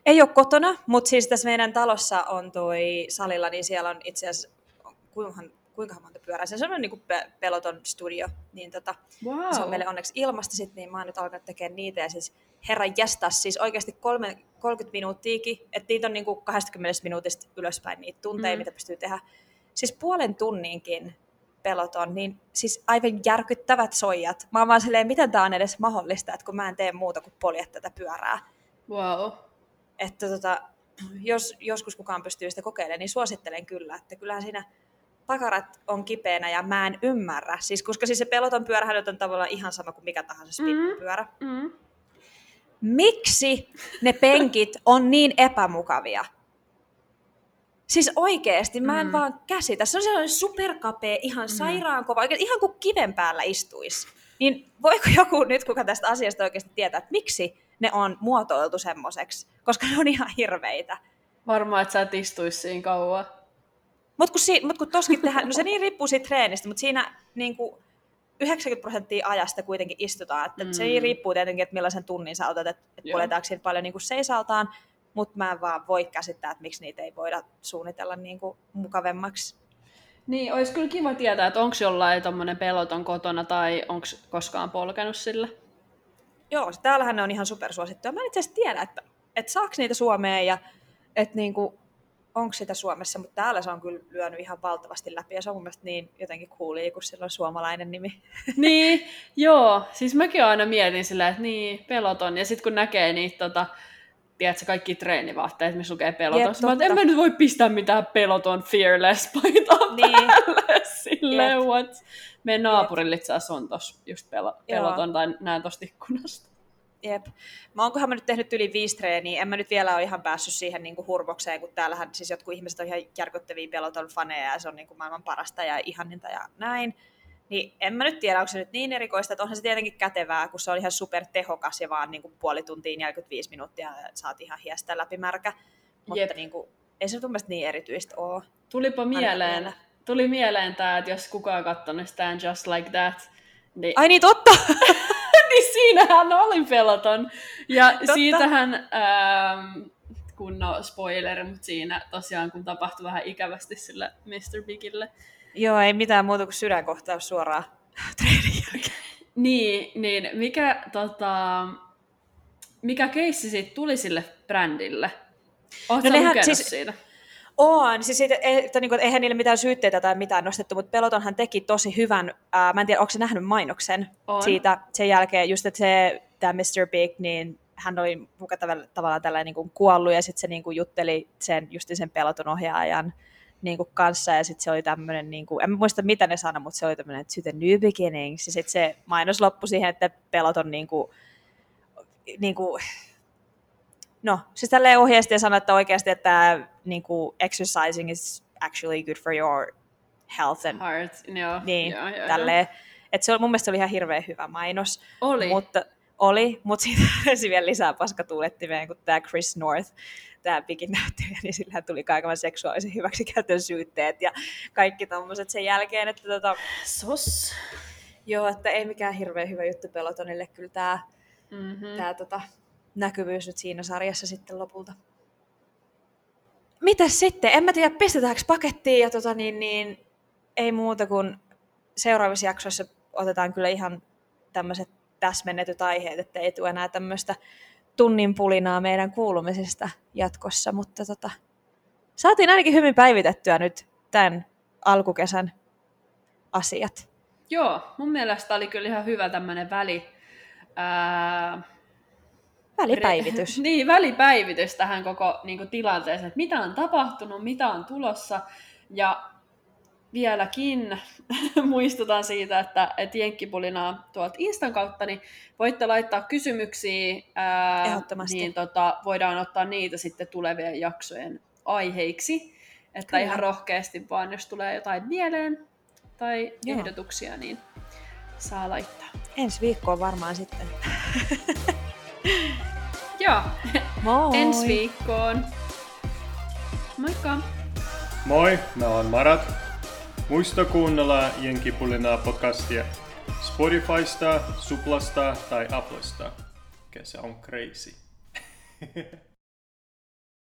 S1: Ei ole kotona, mutta siis tässä meidän talossa on toi salilla, niin siellä on itse asiassa, kuinka, kuinka monta pyörää, se on niin kuin Peloton studio, niin tota,
S2: Wow.
S1: se on meille onneksi ilmasta sit, niin mä oon nyt alkanut tekemään niitä ja siis herran jästäs, siis oikeasti kolme, 30 minuuttiakin, että niitä on niin kuin 20 minuutista ylöspäin niitä tunteja,
S2: Mm.
S1: mm. mitä pystyy tehdä. Siis puolen tunninkin peloton, niin siis aivan järkyttävät soijat. Mä oon vaan silleen, miten tää on edes mahdollista, että kun mä en tee muuta kuin polje tätä pyörää.
S2: Wow.
S1: Että tota, jos joskus kukaan pystyy sitä kokeilemaan, niin suosittelen kyllä, että kyllähän siinä pakarat on kipeänä ja mä en ymmärrä. Siis, koska siis se peloton pyörähän on tavallaan ihan sama kuin mikä tahansa speedpyörä.
S2: Mm.
S1: Miksi ne penkit on niin epämukavia? Siis oikeesti, mä en
S2: Mm.
S1: mm. vaan käsitä. Se on sellainen superkapea, ihan
S2: Mm.
S1: sairaan kova, oikein, ihan kuin kiven päällä istuisi. Niin voiko joku nyt, kuka tästä asiasta oikeasti tietää, että miksi ne on muotoiltu semmoiseksi? Koska ne on ihan hirveitä.
S2: Varmaan, että sä et istuisi siinä kauan.
S1: Mutta kun, si- mut kun toskin tehdään, no se niin riippuu siitä treenistä, mutta siinä niin kuin 90 prosenttia ajasta kuitenkin istutaan. Että
S2: Mm.
S1: Se niin riippuu tietenkin, että millaisen tunnin sä otat, että et poljetaanko siinä paljon niin kuin seisaltaan, mutta mä en vaan voi käsittää, että miksi niitä ei voida suunnitella niin kuin mukavemmaksi.
S2: Niin, olisi kyllä kiva tietää, että onko jollain tommonen peloton kotona tai onko koskaan polkenut sillä.
S1: Joo, täällähän ne on ihan supersuosittuja. Mä en itse asiassa tiedä, että, että saako niitä Suomeen ja että niin kuin, onko sitä Suomessa, mutta täällä se on kyllä lyönyt ihan valtavasti läpi ja se on mun mielestä niin jotenkin coolia, kun sillä on suomalainen nimi.
S2: niin, joo. Siis mäkin aina mietin sillä, että niin, peloton. Ja sitten kun näkee niitä, tota, tiedätkö, kaikki treenivaatteet, missä lukee peloton. Mä, en mä nyt voi pistää mitään peloton fearless paitaa
S1: Niin.
S2: päälle. Silleen,
S1: Jep.
S2: what? Meidän naapurille itse asiassa on tossa just pelo,
S1: Joo.
S2: peloton, tai näen tosta ikkunasta.
S1: Jep. Mä oonkohan mä nyt tehnyt yli viisi treeniä, en mä nyt vielä ole ihan päässyt siihen niin kuin hurmokseen, kun täällähän siis jotkut ihmiset on ihan järkyttäviä peloton faneja ja se on niin kuin maailman parasta ja ihaninta ja näin. Niin en mä nyt tiedä, onko se nyt niin erikoista, että onhan se tietenkin kätevää, kun se on ihan super tehokas ja vaan niin kuin puoli tuntia 45 minuuttia ja saat ihan hiestä läpimärkä. Mutta
S2: Jep.
S1: niin kuin, ei se mun niin erityistä ole.
S2: Tulipa mieleen, tuli mieleen tää, että jos kukaan on kattonut Stand Just Like That, niin,
S1: Ai niin, totta!
S2: niin siinähän oli peloton. Ja
S1: Totta.
S2: siitähän, ähm, kun no spoiler, mutta siinä tosiaan kun tapahtui vähän ikävästi sille Mr. Bigille,
S1: Joo, ei mitään muuta kuin sydänkohtaus suoraan treenin jälkeen.
S2: niin, niin mikä, tota, mikä keissi siitä tuli sille brändille? Oletko
S1: No nehän
S2: lukenut
S1: siis-
S2: siitä?
S1: On, siis siitä, että, niin kuin, eihän niille mitään syytteitä tai mitään nostettu, mutta Pelotonhan teki tosi hyvän, ää, mä en tiedä, onko se nähnyt mainoksen
S2: On.
S1: siitä sen jälkeen, just että se, tämä Mr. Big, niin hän oli muka tavallaan tällainen niin kuin kuollut ja sitten se niin kuin jutteli sen, just sen Peloton ohjaajan niin kuin kanssa ja sitten se oli tämmöinen, niin kuin, en muista mitä ne sanoi, mutta se oli tämmöinen, että to the new beginnings ja sitten se mainos loppui siihen, että Peloton niin kuin, niin kuin, No, siis tälleen ohjeesti ja sanoi, että oikeasti, että niin kuin, exercising is actually good for your health and
S2: Heart, joo.
S1: niin,
S2: joo, joo,
S1: tälleen. Että se oli, mun mielestä se oli ihan hirveän hyvä mainos.
S2: Oli.
S1: Mutta oli, mutta siitä se vielä lisää paskatuulettimeen, kun tämä Chris North, tämä Bigin näyttelijä, niin sillä tuli kaiken seksuaalisen hyväksikäytön syytteet ja kaikki tommoset sen jälkeen, että tota,
S2: Sos.
S1: joo, että ei mikään hirveän hyvä juttu Pelotonille kyllä tämä
S2: Mm-hmm.
S1: tämä tota, näkyvyys nyt siinä sarjassa sitten lopulta. Mitäs sitten? En mä tiedä, pistetäänkö pakettiin ja tota, niin, niin, ei muuta kuin seuraavissa jaksoissa otetaan kyllä ihan tämmöiset täsmennetyt aiheet, että ei tule enää tämmöistä tunnin pulinaa meidän kuulumisesta jatkossa, mutta tota, saatiin ainakin hyvin päivitettyä nyt tämän alkukesän asiat.
S2: Joo, mun mielestä oli kyllä ihan hyvä tämmöinen väli, ää,
S1: Välipäivitys.
S2: niin, välipäivitys tähän koko niin kuin, tilanteeseen, että mitä on tapahtunut, mitä on tulossa. Ja vieläkin muistutan siitä, että, että Jenkkipulinaa tuolta Instan kautta, niin voitte laittaa kysymyksiä, ää,
S1: Ehdottomasti.
S2: niin tota, voidaan ottaa niitä sitten tulevien jaksojen aiheiksi. Että
S1: Kyllä.
S2: ihan rohkeasti vaan, jos tulee jotain mieleen tai
S1: Joo.
S2: ehdotuksia, niin saa laittaa.
S1: Ensi viikkoon varmaan sitten.
S2: Joo,
S1: Moi!
S2: ensi viikkoon. Moikka!
S3: Moi, mä oon Marat. Muista kuunnella Jenkipulinaa podcastia Spotifysta, Suplasta tai Applesta. Kesä on crazy.